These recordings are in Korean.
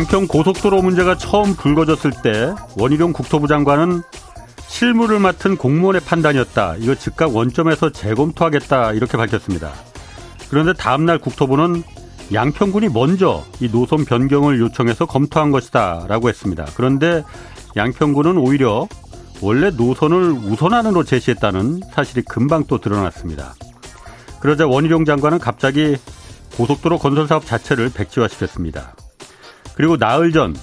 양평 고속도로 문제가 처음 불거졌을 때 원희룡 국토부 장관은 실무를 맡은 공무원의 판단이었다. 이거 즉각 원점에서 재검토하겠다. 이렇게 밝혔습니다. 그런데 다음날 국토부는 양평군이 먼저 이 노선 변경을 요청해서 검토한 것이다. 라고 했습니다. 그런데 양평군은 오히려 원래 노선을 우선안으로 제시했다는 사실이 금방 또 드러났습니다. 그러자 원희룡 장관은 갑자기 고속도로 건설 사업 자체를 백지화시켰습니다. 그리고 나흘 전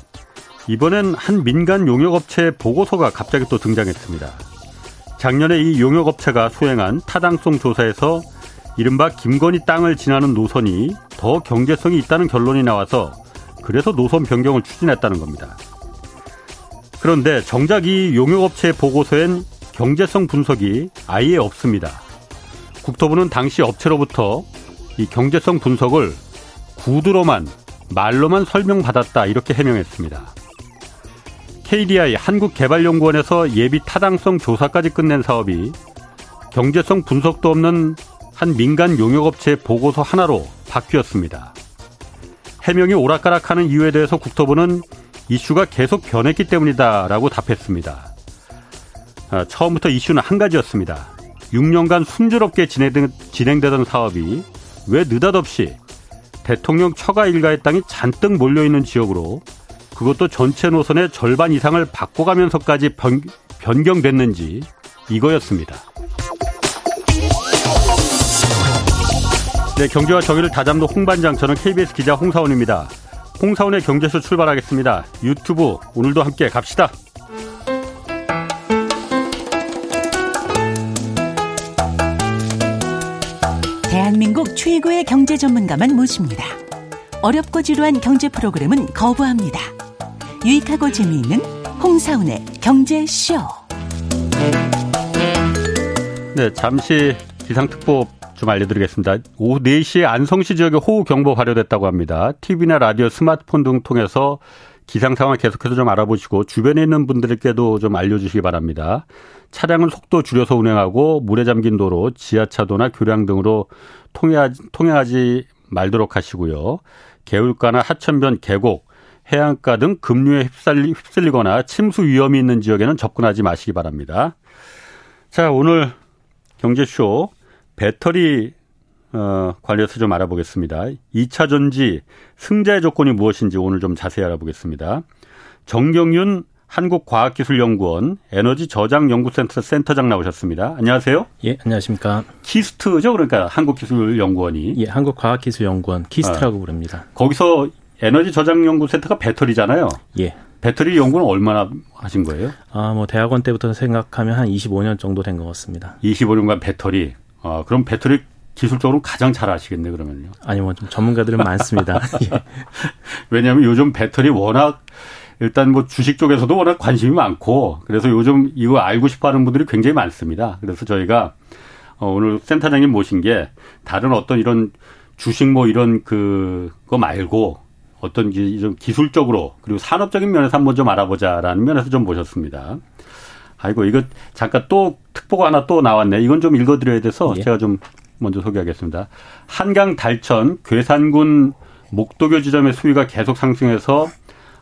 이번엔 한 민간 용역업체의 보고서가 갑자기 또 등장했습니다. 작년에 이 용역업체가 수행한 타당성 조사에서 이른바 김건희 땅을 지나는 노선이 더 경제성이 있다는 결론이 나와서 그래서 노선 변경을 추진했다는 겁니다. 그런데 정작 이 용역업체의 보고서엔 경제성 분석이 아예 없습니다. 국토부는 당시 업체로부터 이 경제성 분석을 구두로만 말로만 설명받았다 이렇게 해명했습니다. KDI 한국개발연구원에서 예비 타당성 조사까지 끝낸 사업이 경제성 분석도 없는 한 민간 용역업체의 보고서 하나로 바뀌었습니다. 해명이 오락가락하는 이유에 대해서 국토부는 이슈가 계속 변했기 때문이다라고 답했습니다. 아, 처음부터 이슈는 한 가지였습니다. 6년간 순조롭게 진행되던 사업이 왜 느닷없이 대통령 처가 일가의 땅이 잔뜩 몰려있는 지역으로 그것도 전체 노선의 절반 이상을 바꿔가면서까지 변, 변경됐는지 이거였습니다. 네, 경제와 정의를 다잡는 홍반장 저는 KBS 기자 홍사원입니다. 홍사원의 경제쇼 출발하겠습니다. 유튜브 오늘도 함께 갑시다. 대한민국 최고의 경제 전문가만 모십니다. 어렵고 지루한 경제 프로그램은 거부합니다. 유익하고 재미있는 홍사운의 경제쇼. 네, 잠시 기상특보 좀 알려드리겠습니다. 오후 4시에 안성시 지역에 호우경보 발효됐다고 합니다. TV나 라디오, 스마트폰 등 통해서 기상 상황 계속해서 좀 알아보시고 주변에 있는 분들께도 좀 알려주시기 바랍니다. 차량은 속도 줄여서 운행하고 물에 잠긴 도로, 지하차도나 교량 등으로 통행하지, 통행하지 말도록 하시고요. 개울가나 하천변, 계곡, 해안가 등 급류에 휩쓸리, 휩쓸리거나 침수 위험이 있는 지역에는 접근하지 마시기 바랍니다. 자, 오늘 경제쇼 배터리 어, 관련해서 좀 알아보겠습니다. 2차 전지 승자의 조건이 무엇인지 오늘 좀 자세히 알아보겠습니다. 정경윤 한국과학기술연구원 에너지 저장 연구센터 센터장 나오셨습니다. 안녕하세요. 예, 안녕하십니까. KIST죠, 그러니까 한국기술연구원이. 예, 한국과학기술연구원 KIST라고 아, 부릅니다. 거기서 에너지 저장 연구센터가 배터리잖아요. 예. 배터리 연구는 얼마나 하신 거예요? 아, 뭐 대학원 때부터 생각하면 한 25년 정도 된 것 같습니다. 25년간 배터리. 아, 그럼 배터리 기술적으로 가장 잘 아시겠네 그러면요. 아니 뭐 좀 전문가들은 많습니다. 예. 왜냐하면 요즘 배터리 워낙 일단 뭐 주식 쪽에서도 워낙 관심이 많고 그래서 요즘 이거 알고 싶어하는 분들이 굉장히 많습니다. 그래서 저희가 어, 오늘 센터장님 모신 게 다른 어떤 이런 주식 뭐 이런 그거 말고 어떤 좀 기술적으로 그리고 산업적인 면에서 한번 좀 알아보자라는 면에서 좀 모셨습니다. 아이고 이거 잠깐 또 특보가 하나 또 나왔네. 이건 좀 읽어드려야 돼서 예. 제가 좀 먼저 소개하겠습니다. 한강 달천 괴산군 목도교 지점의 수위가 계속 상승해서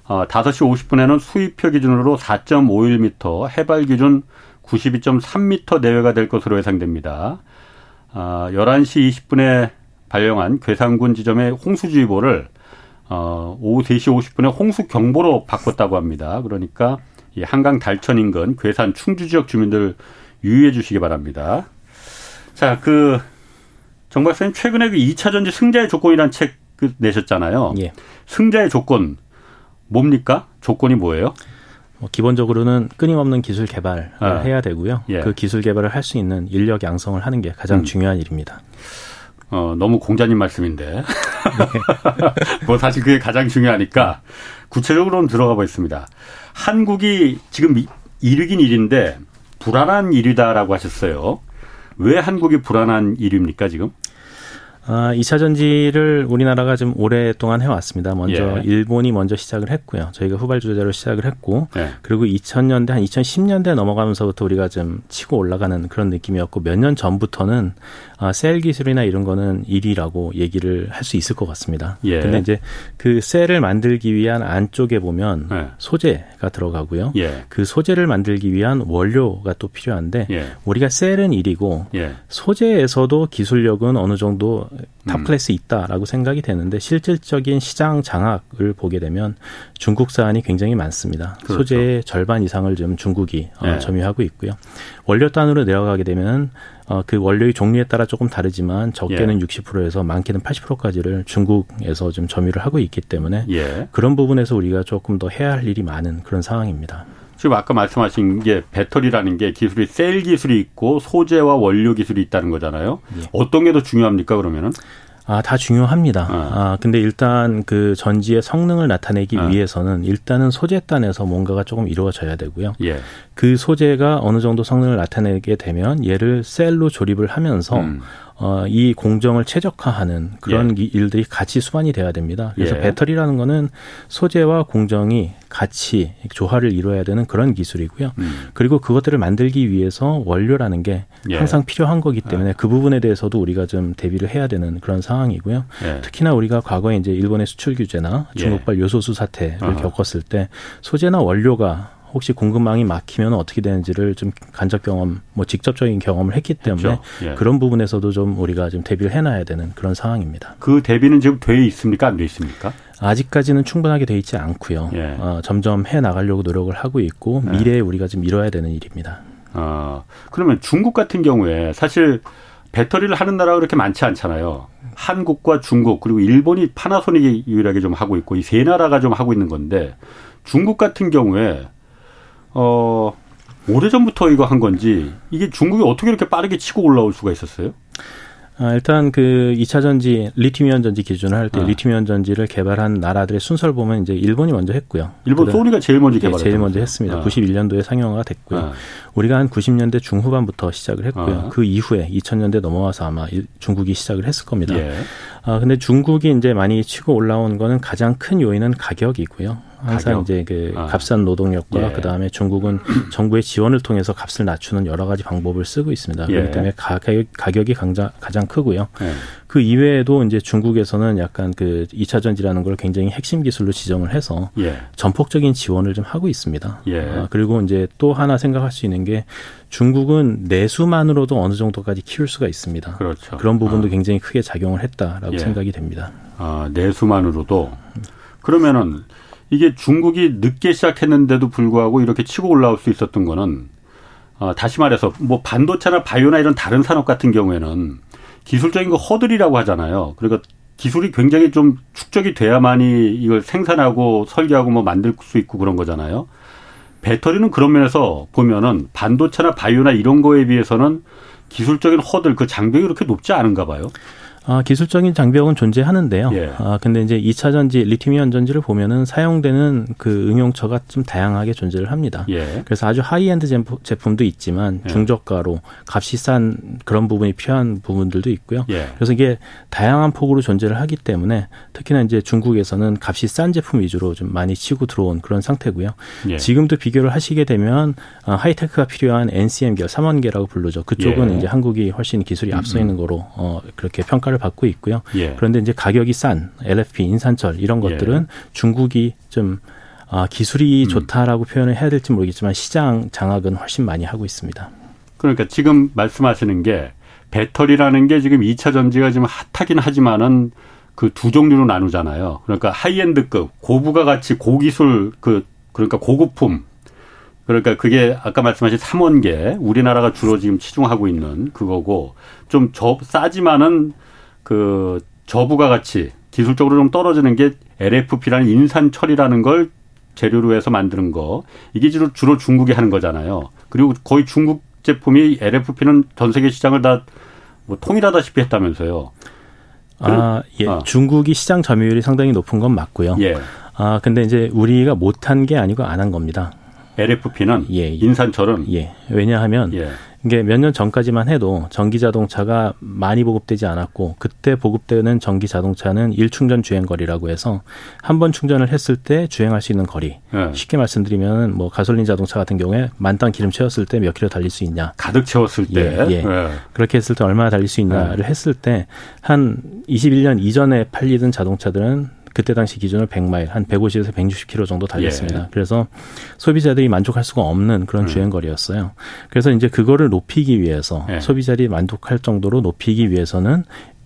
어, 5시 50분에는 수위표 기준으로 4.51m, 해발 기준 92.3m 내외가 될 것으로 예상됩니다. 어, 11시 20분에 발령한 괴산군 지점의 홍수주의보를 어, 오후 3시 50분에 홍수경보로 바꿨다고 합니다. 그러니까 이 한강 달천 인근 괴산 충주 지역 주민들 유의해 주시기 바랍니다. 자, 그, 정 박사님 최근에 그 2차 전지 승자의 조건이라는 책그 내셨잖아요. 예. 승자의 조건 뭡니까? 조건이 뭐예요? 뭐 기본적으로는 끊임없는 기술 개발을 아. 해야 되고요. 예. 그 기술 개발을 할 수 있는 인력 양성을 하는 게 가장 음. 중요한 일입니다. 어, 너무 공자님 말씀인데. 뭐 사실 그게 가장 중요하니까 구체적으로는 들어가 보겠습니다. 한국이 지금 일위긴 일인데 불안한 일위다라고 하셨어요. 왜 한국이 불안한 일위입니까 지금? 아, 2차 전지를 우리나라가 좀 오랫동안 해왔습니다. 먼저 예. 일본이 먼저 시작을 했고요. 저희가 후발주자로 시작을 했고, 예. 그리고 2000년대 한 2010년대 넘어가면서부터 우리가 좀 치고 올라가는 그런 느낌이었고, 몇 년 전부터는 아, 셀 기술이나 이런 거는 1위라고 얘기를 할 수 있을 것 같습니다. 예. 근데 이제 그 셀을 만들기 위한 안쪽에 보면 예. 소재가 들어가고요. 예. 그 소재를 만들기 위한 원료가 또 필요한데 예. 우리가 셀은 1위고 예. 소재에서도 기술력은 어느 정도 top 음. 클래스 있다라고 생각이 되는데 실질적인 시장 장악을 보게 되면 중국산이 굉장히 많습니다. 그렇죠. 소재의 절반 이상을 좀 중국이 어, 네. 점유하고 있고요. 원료 단으로 내려가게 되면 어, 그 원료의 종류에 따라 조금 다르지만 적게는 예. 60%에서 많게는 80%까지를 중국에서 좀 점유를 하고 있기 때문에 예. 그런 부분에서 우리가 조금 더 해야 할 일이 많은 그런 상황입니다. 지금 아까 말씀하신 게 배터리라는 게 기술이 셀 기술이 있고 소재와 원료 기술이 있다는 거잖아요. 예. 어떤 게 더 중요합니까 그러면은? 아, 다 중요합니다. 어. 아, 근데 일단 그 전지의 성능을 나타내기 어. 위해서는 일단은 소재 단에서 뭔가가 조금 이루어져야 되고요. 예. 그 소재가 어느 정도 성능을 나타내게 되면 얘를 셀로 조립을 하면서 음. 어, 이 공정을 최적화하는 그런 예. 일들이 같이 수반이 돼야 됩니다. 그래서 예. 배터리라는 거는 소재와 공정이 같이 조화를 이루어야 되는 그런 기술이고요. 음. 그리고 그것들을 만들기 위해서 원료라는 게 예. 항상 필요한 거기 때문에 예. 그 부분에 대해서도 우리가 좀 대비를 해야 되는 그런 상황이고요. 예. 특히나 우리가 과거에 이제 일본의 수출 규제나 예. 중국발 요소수 사태를. 겪었을 때 소재나 원료가 혹시 공급망이 막히면 어떻게 되는지를 좀 간접 경험, 뭐 직접적인 경험을 했기 때문에 예. 그런 부분에서도 좀 우리가 좀 대비를 해놔야 되는 그런 상황입니다. 그 대비는 지금 돼 있습니까? 안 돼 있습니까? 아직까지는 충분하게 돼 있지 않고요. 예. 어, 점점 해 나가려고 노력을 하고 있고 예. 미래에 우리가 좀 이뤄야 되는 일입니다. 아 그러면 중국 같은 경우에 사실 배터리를 하는 나라가 그렇게 많지 않잖아요. 한국과 중국 그리고 일본이 파나소닉이 유일하게 좀 하고 있고 이 세 나라가 좀 하고 있는 건데 중국 같은 경우에 어, 오래전부터 이거 한 건지 이게 중국이 어떻게 이렇게 빠르게 치고 올라올 수가 있었어요? 아, 일단 그 2차 전지 리튬 이온 전지 기준을 할때 아. 리튬 이온 전지를 개발한 나라들의 순서를 보면 이제 일본이 먼저 했고요. 일본 소니가 제일 먼저 개발했죠. 제일 먼저 했습니다. 아. 91년도에 상용화가 됐고요. 아. 우리가 한 90년대 중후반부터 시작을 했고요. 아. 그 이후에 2000년대 넘어와서 아마 중국이 시작을 했을 겁니다. 예. 아 근데 중국이 이제 많이 치고 올라온 거는 가장 큰 요인은 가격이고요. 항상 가격. 이제 그 아. 값싼 노동력과 예. 그다음에 중국은 정부의 지원을 통해서 값을 낮추는 여러 가지 방법을 쓰고 있습니다. 예. 그렇기 때문에 가격, 가격이 가장, 가장 크고요. 예. 그 이외에도 이제 중국에서는 약간 그 2차 전지라는 걸 굉장히 핵심 기술로 지정을 해서 예. 전폭적인 지원을 좀 하고 있습니다. 예. 아, 그리고 이제 또 하나 생각할 수 있는 게 중국은 내수만으로도 어느 정도까지 키울 수가 있습니다. 그렇죠. 그런 부분도 아. 굉장히 크게 작용을 했다라고 예. 생각이 됩니다. 아, 내수만으로도 그러면은 이게 중국이 늦게 시작했는데도 불구하고 이렇게 치고 올라올 수 있었던 거는 어, 다시 말해서 뭐 반도체나 바이오나 이런 다른 산업 같은 경우에는 기술적인 거 허들이라고 하잖아요. 그러니까 기술이 굉장히 좀 축적이 돼야만이 이걸 생산하고 설계하고 뭐 만들 수 있고 그런 거잖아요. 배터리는 그런 면에서 보면은 반도체나 바이오나 이런 거에 비해서는 기술적인 허들 그 장벽이 그렇게 높지 않은가 봐요. 아, 기술적인 장벽은 존재하는데요. 예. 아, 근데 이제 2차 전지, 리튬이온 전지를 보면은 사용되는 그 응용처가 좀 다양하게 존재를 합니다. 예. 그래서 아주 하이엔드 제품도 있지만 예. 중저가로 값이 싼 그런 부분이 필요한 부분들도 있고요. 예. 그래서 이게 다양한 폭으로 존재를 하기 때문에 특히나 이제 중국에서는 값이 싼 제품 위주로 좀 많이 치고 들어온 그런 상태고요. 예. 지금도 비교를 하시게 되면 아, 하이테크가 필요한 NCM계열, 3원계라고 부르죠. 그쪽은 예. 이제 한국이 훨씬 기술이 앞서 있는 거로 어, 그렇게 평가를 평가를 받고 있고요. 예. 그런데 이제 가격이 싼 LFP, 인산철 이런 예. 것들은 예. 중국이 좀 아, 기술이 음. 좋다라고 표현을 해야 될지 모르겠지만 시장 장악은 훨씬 많이 하고 있습니다. 그러니까 지금 말씀하시는 게 배터리라는 게 지금 2차 전지가 지금 핫하긴 하지만은 그 두 종류로 나누잖아요. 그러니까 하이엔드급, 고부가 가치, 고기술 그 그러니까 고급품 그러니까 그게 아까 말씀하신 삼원계 우리나라가 주로 지금 치중하고 있는 그거고 좀 저 싸지만은 그 저부가 가치 기술적으로 좀 떨어지는 게 LFP라는 인산 처리라는 걸 재료로 해서 만드는 거 이게 주로 주로 중국이 하는 거잖아요. 그리고 거의 중국 제품이 LFP는 전 세계 시장을 다 뭐 통일하다시피 했다면서요. 아, 예. 아. 중국이 시장 점유율이 상당히 높은 건 맞고요. 예. 아, 근데 이제 우리가 못한 게 아니고 안 한 겁니다. LFP는 예, 예. 인산철은 예. 왜냐하면 예. 이게 몇 년 전까지만 해도 전기 자동차가 많이 보급되지 않았고 그때 보급되는 전기 자동차는 일충전 주행 거리라고 해서 한 번 충전을 했을 때 주행할 수 있는 거리. 네. 쉽게 말씀드리면 뭐 가솔린 자동차 같은 경우에 만땅 기름 채웠을 때 몇 킬로 달릴 수 있냐. 가득 채웠을 때. 예, 예. 네. 그렇게 했을 때 얼마나 달릴 수 있냐를 네. 했을 때 한 21년 이전에 팔리던 자동차들은 그때 당시 기준으로 100마일 한 150에서 160km 정도 달렸습니다. 예. 그래서 소비자들이 만족할 수가 없는 그런 음. 주행 거리였어요. 그래서 이제 그거를 높이기 위해서 예. 소비자들이 만족할 정도로 높이기 위해서는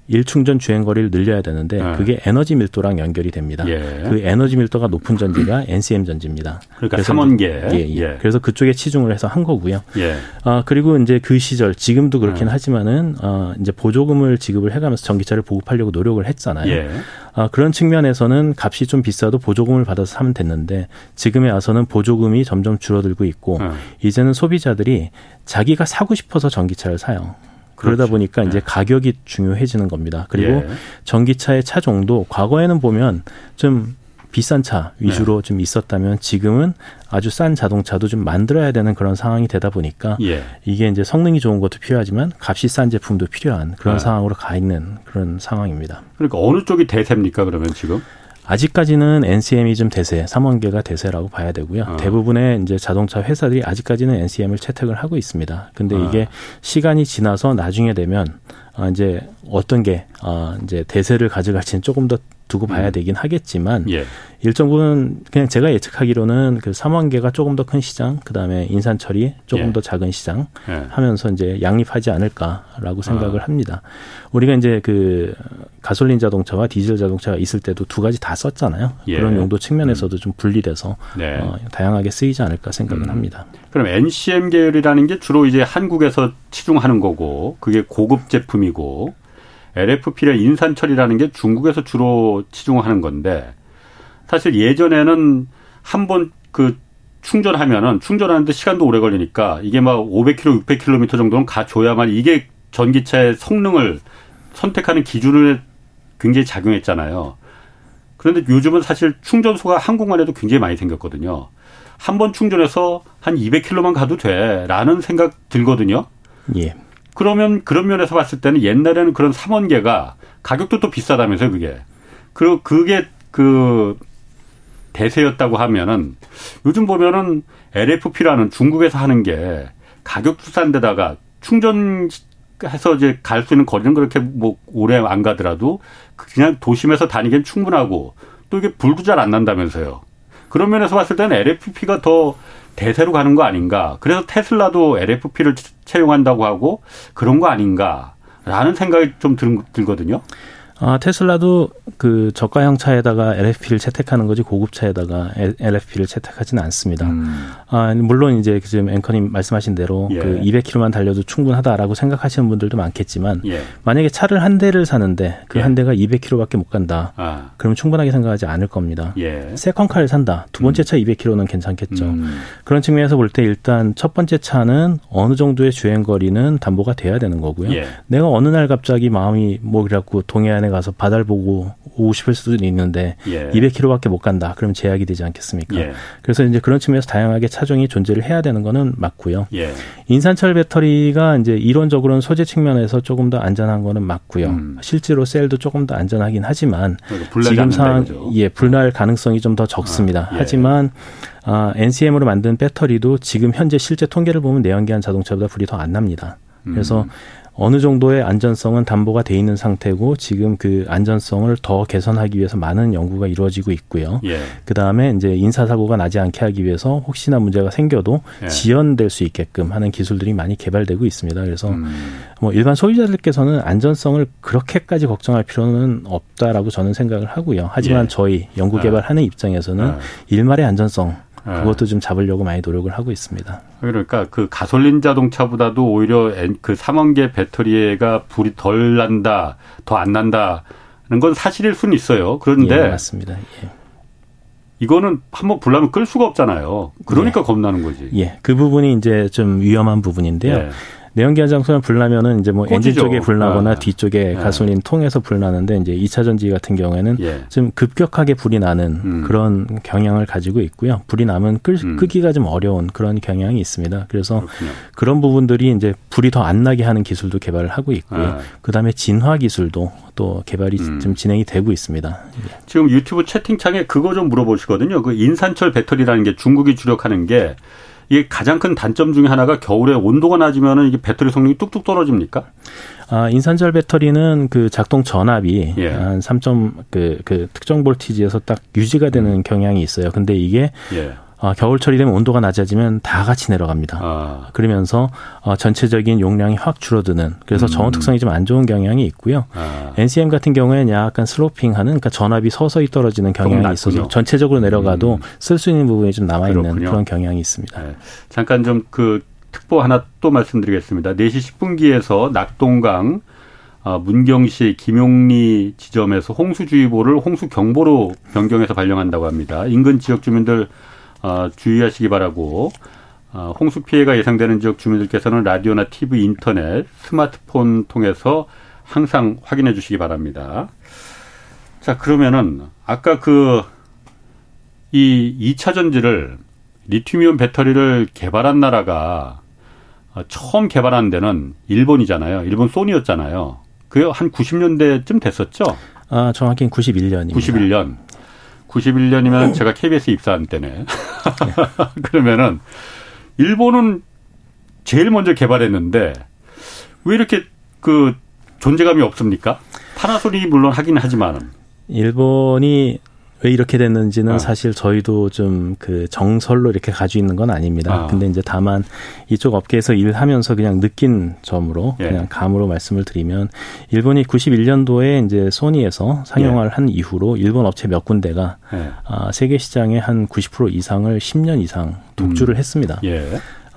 일충전 주행 거리를 늘려야 되는데 네. 그게 에너지 밀도랑 연결이 됩니다. 예. 그 에너지 밀도가 높은 전지가 NCM 전지입니다. 그러니까 3원계. 예, 예, 예. 그래서 그쪽에 치중을 해서 한 거고요. 예. 아 그리고 이제 그 시절 지금도 그렇긴 네. 하지만은 어 이제 보조금을 지급을 해가면서 전기차를 보급하려고 노력을 했잖아요. 예. 아, 그런 측면에서는 값이 좀 비싸도 보조금을 받아서 사면 됐는데 지금에 와서는 보조금이 점점 줄어들고 있고 네. 이제는 소비자들이 자기가 사고 싶어서 전기차를 사요. 그러다 그렇죠. 보니까 이제 네. 가격이 중요해지는 겁니다. 그리고 예. 전기차의 차종도 과거에는 보면 좀 비싼 차 위주로 네. 좀 있었다면 지금은 아주 싼 자동차도 좀 만들어야 되는 그런 상황이 되다 보니까 예. 이게 이제 성능이 좋은 것도 필요하지만 값이 싼 제품도 필요한 그런 네. 상황으로 가 있는 그런 상황입니다. 그러니까 어느 쪽이 대세입니까 그러면 지금? 아직까지는 NCM이 좀 대세, 3원계가 대세라고 봐야 되고요. 어. 대부분의 이제 자동차 회사들이 아직까지는 NCM을 채택을 하고 있습니다. 근데 어. 이게 시간이 지나서 나중에 되면 어, 이제 어떤 게 어, 이제 대세를 가져갈지는 조금 더 두고 봐야 음. 되긴 하겠지만 예. 일정 부분 그냥 제가 예측하기로는 그 삼원계가 조금 더 큰 시장, 그 다음에 인산철이 조금 예. 더 작은 시장 예. 하면서 이제 양립하지 않을까라고 생각을 아. 합니다. 우리가 이제 그 가솔린 자동차와 디젤 자동차가 있을 때도 두 가지 다 썼잖아요. 예. 그런 용도 측면에서도 음. 좀 분리돼서 네. 어, 다양하게 쓰이지 않을까 생각은 음. 합니다. 그럼 NCM 계열이라는 게 주로 이제 한국에서 치중하는 거고 그게 고급 제품이고 LFP의 인산철이라는 게 중국에서 주로 치중하는 건데 사실 예전에는 한 번 그 충전하면은 충전하는데 시간도 오래 걸리니까 이게 막 500km, 600km 정도는 가줘야만 이게 전기차의 성능을 선택하는 기준을 굉장히 작용했잖아요. 그런데 요즘은 사실 충전소가 한국만 해도 굉장히 많이 생겼거든요. 한 번 충전해서 한 200km만 가도 돼라는 생각 들거든요. 예. 그러면 그런 면에서 봤을 때는 옛날에는 그런 삼원계가 가격도 또 비싸다면서요, 그게. 그리고 그게 그 대세였다고 하면은 요즘 보면은 LFP라는 중국에서 하는 게 가격도 싼 데다가 충전 해서 이제 갈 수 있는 거리는 그렇게 뭐 오래 안 가더라도 그냥 도심에서 다니기엔 충분하고 또 이게 불도 잘 안 난다면서요. 그런 면에서 봤을 때는 LFP가 더 대세로 가는 거 아닌가. 그래서 테슬라도 LFP를 채용한다고 하고 그런 거 아닌가라는 생각이 좀 들, 들거든요. 아, 테슬라도 그 저가형 차에다가 LFP를 채택하는 거지 고급 차에다가 LFP를 채택하지는 않습니다. 음. 아, 물론 이제 지금 앵커님 말씀하신 대로 예. 그 200km만 달려도 충분하다라고 생각하시는 분들도 많겠지만 예. 만약에 차를 한 대를 사는데 그한 예. 대가 200km밖에 못 간다. 아. 그러면 충분하게 생각하지 않을 겁니다. 예. 세컨카를 산다. 두 번째 음. 차 200km는 괜찮겠죠. 음. 그런 측면에서 볼 때 일단 첫 번째 차는 어느 정도의 주행 거리는 담보가 돼야 되는 거고요. 예. 내가 어느 날 갑자기 마음이 뭐 그래갖고 동해안에 동해 가서 바다를 보고 오고 싶을 수도 있는데 예. 200km밖에 못 간다. 그럼 제약이 되지 않겠습니까? 예. 그래서 이제 그런 측면에서 다양하게 차종이 존재를 해야 되는 거는 맞고요. 예. 인산철 배터리가 이제 이론적으로는 소재 측면에서 조금 더 안전한 거는 맞고요. 음. 실제로 셀도 조금 더 안전하긴 하지만 그러니까 지금 상황 예 불날 가능성이 좀 더 적습니다. 아, 예. 하지만 아, NCM으로 만든 배터리도 지금 현재 실제 통계를 보면 내연기관 자동차보다 불이 더 안 납니다. 그래서 음. 어느 정도의 안전성은 담보가 돼 있는 상태고 지금 그 안전성을 더 개선하기 위해서 많은 연구가 이루어지고 있고요. 예. 그 다음에 이제 인사 사고가 나지 않게 하기 위해서 혹시나 문제가 생겨도 예. 지연될 수 있게끔 하는 기술들이 많이 개발되고 있습니다. 그래서 음. 뭐 일반 소비자들께서는 안전성을 그렇게까지 걱정할 필요는 없다라고 저는 생각을 하고요. 하지만 예. 저희 연구 개발하는 입장에서는 아. 일말의 안전성 네. 그것도 좀 잡으려고 많이 노력을 하고 있습니다. 그러니까 그 가솔린 자동차보다도 오히려 그 삼원계 배터리가 불이 덜 난다, 더 안 난다는 건 사실일 수는 있어요. 그런데 예, 맞습니다. 예. 이거는 한번 불나면 끌 수가 없잖아요. 그러니까 예. 겁나는 거지. 예, 그 부분이 이제 좀 위험한 부분인데요. 예. 내연기관 장소에 불나면은 이제 뭐. 엔진 쪽에 불나거나 아. 뒤쪽에 네. 가솔린 통해서 불나는데 이제 2차 전지 같은 경우에는 예. 좀 급격하게 불이 나는 음. 그런 경향을 가지고 있고요. 불이 나면 끄, 음. 끄기가 좀 어려운 그런 경향이 있습니다. 그래서 그렇군요. 그런 부분들이 이제 불이 더 안 나게 하는 기술도 개발을 하고 있고요. 아. 그다음에 진화 기술도 또 개발이 음. 좀 진행이 되고 있습니다. 지금 유튜브 채팅창에 그거 좀 물어보시거든요. 그 인산철 배터리라는 게 중국이 주력하는 게 이게 가장 큰 단점 중에 하나가 겨울에 온도가 낮으면 이게 배터리 성능이 뚝뚝 떨어집니까? 아, 인산철 배터리는 그 작동 전압이 예. 한 3점 그, 그 특정 볼티지에서 딱 유지가 되는 음. 경향이 있어요. 근데 이게 예. 어, 겨울철이 되면 온도가 낮아지면 다 같이 내려갑니다. 아. 그러면서 어, 전체적인 용량이 확 줄어드는 그래서 음. 저온 특성이 좀 안 좋은 경향이 있고요. 아. NCM 같은 경우에는 약간 슬로핑하는 그러니까 전압이 서서히 떨어지는 경향이 있어서 전체적으로 내려가도 음. 쓸수 있는 부분이 좀 남아 있는 그런 경향이 있습니다. 네. 잠깐 좀 그 특보 하나 또 말씀드리겠습니다. 4시 10분기에서 낙동강 어, 문경시 김용리 지점에서 홍수주의보를 홍수경보로 변경해서 발령한다고 합니다. 인근 지역 주민들 어, 주의하시기 바라고 어, 홍수 피해가 예상되는 지역 주민들께서는 라디오나 TV, 인터넷, 스마트폰 통해서 항상 확인해 주시기 바랍니다. 자, 그러면은 아까 그 이 2차 전지를 리튬이온 배터리를 개발한 나라가 어, 처음 개발한 데는 일본이잖아요. 일본 소니였잖아요. 그게 한 90년대쯤 됐었죠? 아, 정확히는 91년입니다. 91년. 91년이면 제가 KBS 입사한 때네. 그러면은 일본은 제일 먼저 개발했는데 왜 이렇게 그 존재감이 없습니까? 파나소닉이 물론 하긴 하지만은 일본이 왜 이렇게 됐는지는 아. 사실 저희도 좀 그 정설로 이렇게 가지고 있는 건 아닙니다. 아. 근데 이제 다만 이쪽 업계에서 일하면서 그냥 느낀 점으로 예. 그냥 감으로 말씀을 드리면 일본이 91년도에 이제 소니에서 상용화를 예. 한 이후로 일본 업체 몇 군데가 예. 아, 세계 시장의 한 90% 이상을 10년 이상 독주를 음. 했습니다.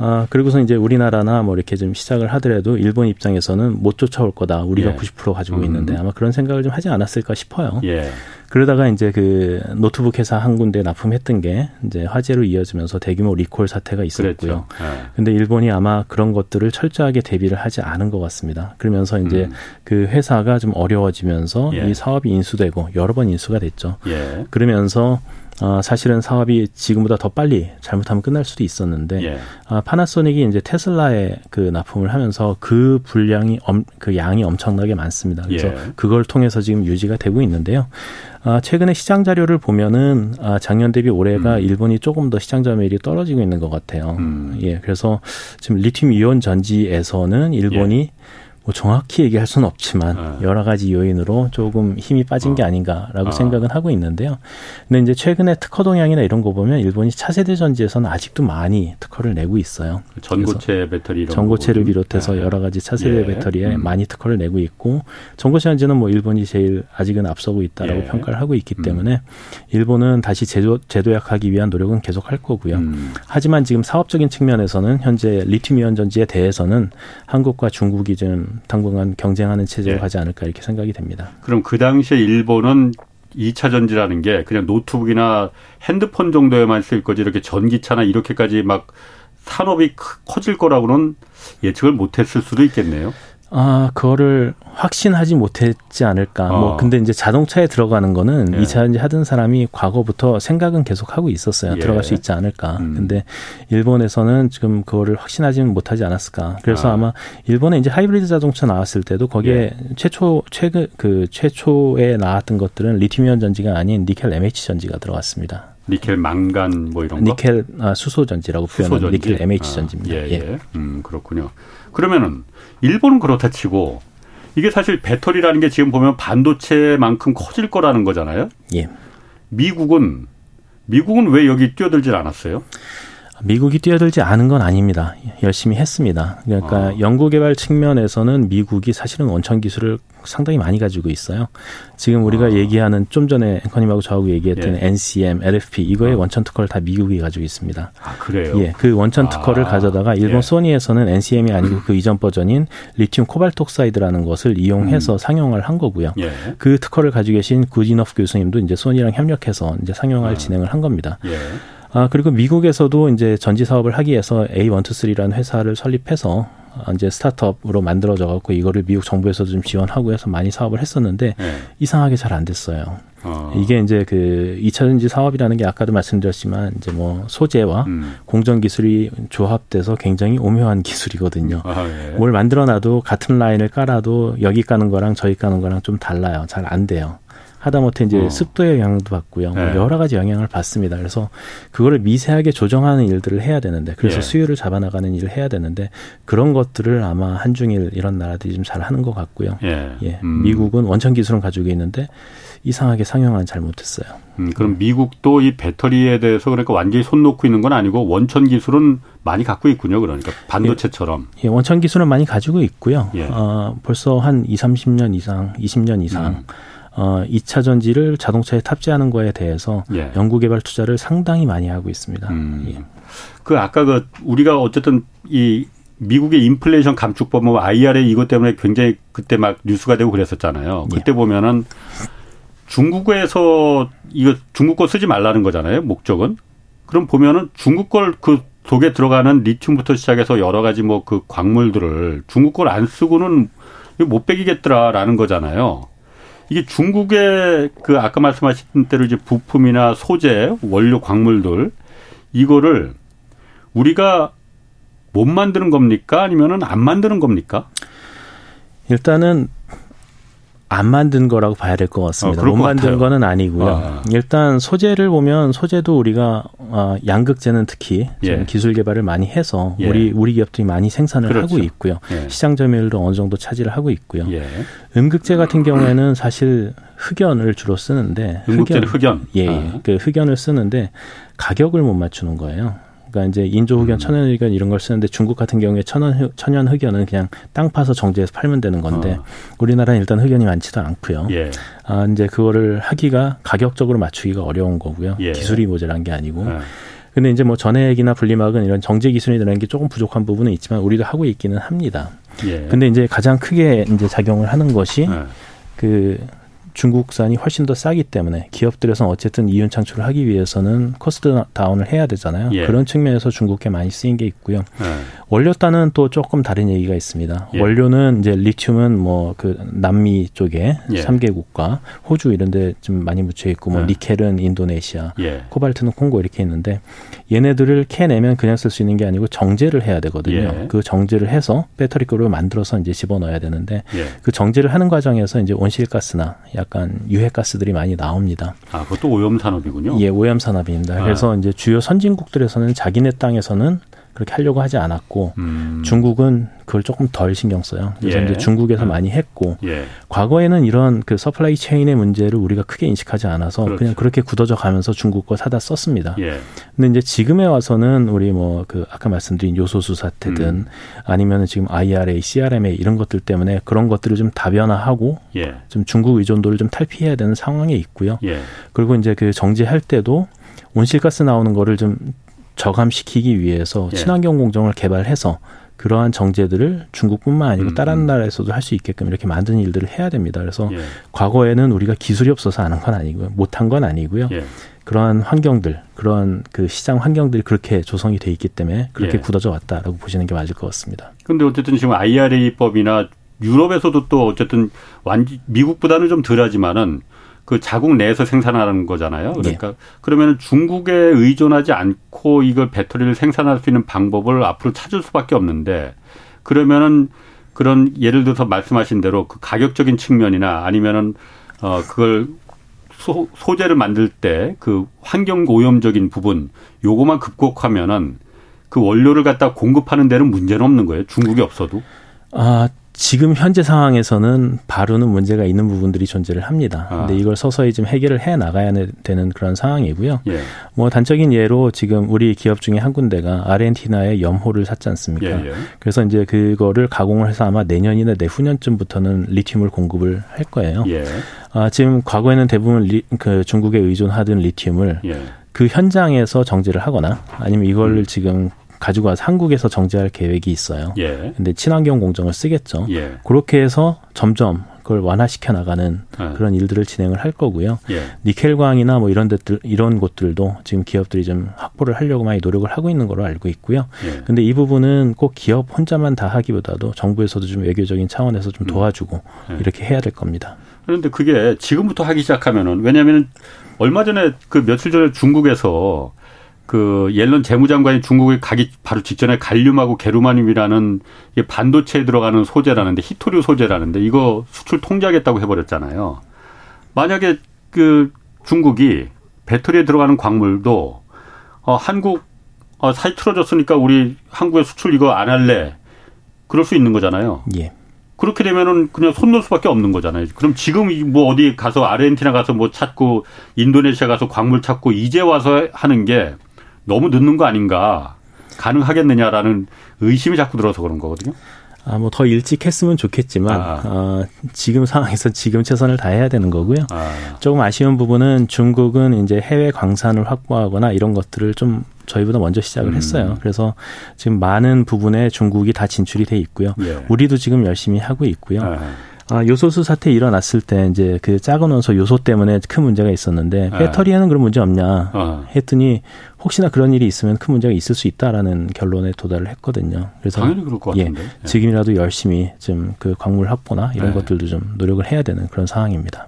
예. 아, 그리고서 이제 우리나라나 뭐 이렇게 좀 시작을 하더라도 일본 입장에서는 못 쫓아올 거다. 우리가 예. 90% 가지고 음. 있는데 아마 그런 생각을 좀 하지 않았을까 싶어요. 예. 그러다가 이제 그 노트북 회사 한 군데 납품했던 게 이제 화재로 이어지면서 대규모 리콜 사태가 있었고요. 네. 근데 일본이 아마 그런 것들을 철저하게 대비를 하지 않은 것 같습니다. 그러면서 이제 음. 그 회사가 좀 어려워지면서 예. 이 사업이 인수되고 여러 번 인수가 됐죠. 예. 그러면서 어, 사실은 사업이 지금보다 더 빨리 잘못하면 끝날 수도 있었는데 예. 아, 파나소닉이 이제 테슬라에 그 납품을 하면서 그 분량이 엄, 그 양이 엄청나게 많습니다. 그래서 예. 그걸 통해서 지금 유지가 되고 있는데요. 아, 최근에 시장 자료를 보면은 아, 작년 대비 올해가 음. 일본이 조금 더 시장 점유율이 떨어지고 있는 것 같아요. 음. 예, 그래서 지금 리튬 이온 전지에서는 일본이 예. 뭐 정확히 얘기할 수는 없지만 네. 여러 가지 요인으로 조금 힘이 빠진 어. 게 아닌가라고 어. 생각은 하고 있는데요. 근데 이제 최근에 특허 동향이나 이런 거 보면 일본이 차세대 전지에서는 아직도 많이 특허를 내고 있어요. 전고체 배터리 전고체를 비롯해서 네. 여러 가지 차세대 예. 배터리에 음. 많이 특허를 내고 있고 전고체 전지는 뭐 일본이 제일 아직은 앞서고 있다라고 예. 평가를 하고 있기 음. 때문에 일본은 다시 제도 제도약하기 위한 노력은 계속 할 거고요. 음. 하지만 지금 사업적인 측면에서는 현재 리튬이온 전지에 대해서는 한국과 중국이 좀 당분간 경쟁하는 체제로 네. 가지 않을까 이렇게 생각이 됩니다. 그럼 그 당시에 일본은 2차 전지라는 게 그냥 노트북이나 핸드폰 정도에만 쓸 거지 이렇게 전기차나 이렇게까지 막 산업이 커질 거라고는 예측을 못 했을 수도 있겠네요. 아, 그거를 확신하지 못했지 않을까. 뭐 어. 뭐 근데 이제 자동차에 들어가는 거는 예. 2차 전지 하던 사람이 과거부터 생각은 계속 하고 있었어요. 예. 들어갈 수 있지 않을까. 음. 근데 일본에서는 지금 그거를 확신하지는 못하지 않았을까. 그래서 아. 마 일본에 이제 하이브리드 자동차 나왔을 때도 거기에 예. 최초 최근 그 최초에 나왔던 것들은 리튬이온 전지가 아닌 니켈 MH 전지가 들어갔습니다. 니켈 망간 뭐 이런 거? 니켈 아, 수소 전지라고 표현하는 니켈 MH 아, 전지입니다. 예, 예. 예. 음, 그렇군요. 그러면은 일본은 그렇다 치고 이게 사실 배터리라는 게 지금 보면 반도체만큼 커질 거라는 거잖아요. 예. 미국은 미국은 왜 여기 뛰어들질 않았어요? 미국이 뛰어들지 않은 건 아닙니다. 열심히 했습니다. 그러니까 아. 연구개발 측면에서는 미국이 사실은 원천 기술을 상당히 많이 가지고 있어요. 지금 우리가 아. 얘기하는 좀 전에 앵커님하고 저하고 얘기했던 예. NCM, LFP 이거의 아. 원천 특허를 다 미국이 가지고 있습니다. 아 그래요? 예, 그 원천 특허를 아. 가져다가 일본 예. 소니에서는 NCM이 아니고 그 이전 버전인 리튬 cobalt oxide라는 것을 이용해서 음. 상용을 한 거고요. 예. 그 특허를 가지고 계신 구디너프 교수님도 이제 소니랑 협력해서 이제 상용을 아. 진행을 한 겁니다. 예. 아, 그리고 미국에서도 이제 전지 사업을 하기 위해서 A123라는 회사를 설립해서 이제 스타트업으로 만들어져 갖고 이거를 미국 정부에서도 좀 지원하고 해서 많이 사업을 했었는데 네. 이상하게 잘 안 됐어요. 어. 이게 이제 그 2차전지 사업이라는 게 아까도 말씀드렸지만 이제 뭐 소재와 음. 공정 기술이 조합돼서 굉장히 오묘한 기술이거든요. 아, 예. 뭘 만들어 놔도 같은 라인을 깔아도 여기 까는 거랑 저기 까는 거랑 좀 달라요. 잘 안 돼요. 하다못해 이제 어. 습도의 영향도 받고요. 뭐 네. 여러 가지 영향을 받습니다. 그래서 그거를 미세하게 조정하는 일들을 해야 되는데 그래서 예. 수요를 잡아나가는 일을 해야 되는데 그런 것들을 아마 한중일 이런 나라들이 좀 잘 하는 것 같고요. 예. 예. 음. 미국은 원천 기술은 가지고 있는데 이상하게 상용화는 잘못했어요. 음, 그럼 미국도 이 배터리에 대해서 그러니까 완전히 손 놓고 있는 건 아니고 원천 기술은 많이 갖고 있군요. 그러니까 반도체처럼. 예, 예 원천 기술은 많이 가지고 있고요. 예. 어, 벌써 한 2, 30년 이상, 20년 이상 음. 어, 2차 전지를 자동차에 탑재하는 거에 대해서 예. 연구개발 투자를 상당히 많이 하고 있습니다. 음. 예. 그 아까 그 우리가 어쨌든 이 미국의 인플레이션 감축법 뭐 IRA 이것 때문에 굉장히 그때 막 뉴스가 되고 그랬었잖아요. 예. 그때 예. 보면은 중국에서 이거 중국 거 쓰지 말라는 거잖아요. 목적은. 그럼 보면은 중국 걸그 속에 들어가는 리튬부터 시작해서 여러 가지 뭐 그 광물들을 중국 걸 안 쓰고는 못 빼기겠더라라는 거잖아요. 이게 중국의 그 아까 말씀하신 대로 이제 부품이나 소재, 원료 광물들 이거를 우리가 못 만드는 겁니까? 아니면은 안 만드는 겁니까? 일단은 안 만든 거라고 봐야 될 것 같습니다. 어, 못 만든 같아요. 거는 아니고요. 아. 일단 소재를 보면 소재도 우리가 어, 양극재는 특히 예. 기술 개발을 많이 해서 예. 우리 우리 기업들이 많이 생산을 그렇죠. 하고 있고요. 예. 시장 점유율도 어느 정도 차지를 하고 있고요. 예. 음극재 같은 경우에는 사실 흑연을 주로 쓰는데 음극재는 흑연, 예, 아. 그 흑연을 쓰는데 가격을 못 맞추는 거예요. 그러니까 이제 인조 흑연, 음. 천연 흑연 이런 걸 쓰는데 중국 같은 경우에 천연 천연 흑연은 그냥 땅 파서 정제해서 팔면 되는 건데 어. 우리나라는 일단 흑연이 많지도 않고요. 예. 아 이제 그거를 하기가 가격적으로 맞추기가 어려운 거고요. 예. 기술이 모자란 게 아니고. 예. 근데 이제 뭐 전해액이나 분리막은 이런 정제 기술이라는 게 조금 부족한 부분은 있지만 우리도 하고 있기는 합니다. 예. 근데 이제 가장 크게 이제 작용을 하는 것이 예. 그 중국산이 훨씬 더 싸기 때문에 기업들에서는 어쨌든 이윤 창출을 하기 위해서는 cost down을 해야 되잖아요. 예. 그런 측면에서 중국에 많이 쓰인 게 있고요. 예. 원료단은 또 조금 다른 얘기가 있습니다. 예. 원료는 이제 리튬은 뭐 그 남미 쪽에 예. 3개 국가, 호주 이런 데 좀 많이 묻혀 있고 뭐 예. 니켈은 인도네시아, 예. 코발트는 콩고 이렇게 있는데 얘네들을 캐내면 그냥 쓸 수 있는 게 아니고 정제를 해야 되거든요. 예. 그 정제를 해서 배터리급을 만들어서 이제 집어넣어야 되는데 그 정제를 하는 과정에서 이제 온실가스나 약간 유해가스들이 많이 나옵니다. 아, 그것도 오염 산업이군요. 예, 오염 산업입니다. 아. 그래서 이제 주요 선진국들에서는 자기네 땅에서는 그렇게 하려고 하지 않았고 음. 중국은 그걸 조금 덜 신경 써요. 그래서 예. 이제 중국에서 음. 많이 했고 예. 과거에는 이런 그 supply chain의 문제를 우리가 크게 인식하지 않아서 그렇죠. 그냥 그렇게 굳어져 가면서 중국 거 사다 썼습니다. 예. 근데 이제 지금에 와서는 우리 뭐 그 아까 말씀드린 요소수 사태든 음. 아니면은 지금 IRA, CRMA 이런 것들 때문에 그런 것들을 좀 다변화하고 예. 좀 중국 의존도를 좀 탈피해야 되는 상황에 있고요. 예. 그리고 이제 그 정제할 때도 온실가스 나오는 거를 좀 저감시키기 위해서 예. 친환경 공정을 개발해서 그러한 정제들을 중국뿐만 아니고 음, 다른 음. 나라에서도 할 수 있게끔 이렇게 만드는 일들을 해야 됩니다. 그래서 예. 과거에는 우리가 기술이 없어서 하는 건 아니고요. 못한 건 아니고요. 예. 그러한 환경들, 그러한 그 시장 환경들이 그렇게 조성이 돼 있기 때문에 그렇게 예. 굳어져 왔다라고 보시는 게 맞을 것 같습니다. 그런데 어쨌든 지금 IRA법이나 유럽에서도 또 어쨌든 완 미국보다는 좀 덜하지만은 그 자국 내에서 생산하는 거잖아요. 그러니까 네. 그러면 중국에 의존하지 않고 이걸 배터리를 생산할 수 있는 방법을 앞으로 찾을 수밖에 없는데 그러면은 그런 예를 들어서 말씀하신 대로 그 가격적인 측면이나 아니면은 어 그걸 소, 소재를 만들 때 그 환경 오염적인 부분 요거만 극복하면은 그 원료를 갖다 공급하는 데는 문제는 없는 거예요. 중국이 없어도. 아, 지금 현재 상황에서는 바로는 문제가 있는 부분들이 존재를 합니다. 아. 근데 이걸 서서히 좀 해결을 해 나가야 되는 그런 상황이고요. 예. 뭐 단적인 예로 지금 우리 기업 중에 한 군데가 아르헨티나의 염호를 샀지 않습니까? 예, 예. 그래서 이제 그거를 가공을 해서 아마 내년이나 내후년쯤부터는 리튬을 공급을 할 거예요. 예. 아, 지금 과거에는 대부분 리, 그 중국에 의존하던 리튬을 예. 그 현장에서 정제를 하거나 아니면 이걸 음. 지금 가지고 와서 한국에서 정제할 계획이 있어요. 예. 근데 친환경 공정을 쓰겠죠. 예. 그렇게 해서 점점 그걸 완화시켜 나가는 네. 그런 일들을 진행을 할 거고요. 예. 니켈광이나 뭐 이런 데들 이런 곳들도 지금 기업들이 좀 확보를 하려고 많이 노력을 하고 있는 걸로 알고 있고요. 예. 근데 이 부분은 꼭 기업 혼자만 다 하기보다도 정부에서도 좀 외교적인 차원에서 좀 음. 도와주고 음. 이렇게 해야 될 겁니다. 그런데 그게 지금부터 하기 시작하면은 왜냐하면 얼마 전에 그 며칠 전에 중국에서 그 옐런 재무장관이 중국에 가기 바로 직전에 갈륨하고 게르마늄이라는 반도체에 들어가는 소재라는데 히토류 소재라는데 이거 수출 통제하겠다고 해버렸잖아요. 만약에 그 중국이 배터리에 들어가는 광물도 어 한국 어 사이 틀어졌으니까 우리 한국에 수출 이거 안 할래. 그럴 수 있는 거잖아요. 예. 그렇게 되면은 그냥 손 놓을 수밖에 없는 거잖아요. 그럼 지금 뭐 어디 가서 아르헨티나 가서 뭐 찾고 인도네시아 가서 광물 찾고 이제 와서 하는 게 너무 늦는 거 아닌가 가능하겠느냐라는 의심이 자꾸 들어서 그런 거거든요. 아, 뭐 더 일찍 했으면 좋겠지만 아. 어, 지금 상황에서 지금 최선을 다해야 되는 거고요. 아. 조금 아쉬운 부분은 중국은 이제 해외 광산을 확보하거나 이런 것들을 좀 저희보다 먼저 시작을 음. 했어요. 그래서 지금 많은 부분에 중국이 다 진출이 돼 있고요. 예. 우리도 지금 열심히 하고 있고요. 아. 아, 요소수 사태 일어났을 때 이제 그 작은 원소 요소 때문에 큰 문제가 있었는데 네. 배터리에는 그런 문제 없냐 어. 했더니 혹시나 그런 일이 있으면 큰 문제가 있을 수 있다라는 결론에 도달을 했거든요. 그래서 당연히 그럴 것 같은데. 예, 지금이라도 열심히 좀 그 광물 확보나 이런 네. 것들도 좀 노력을 해야 되는 그런 상황입니다.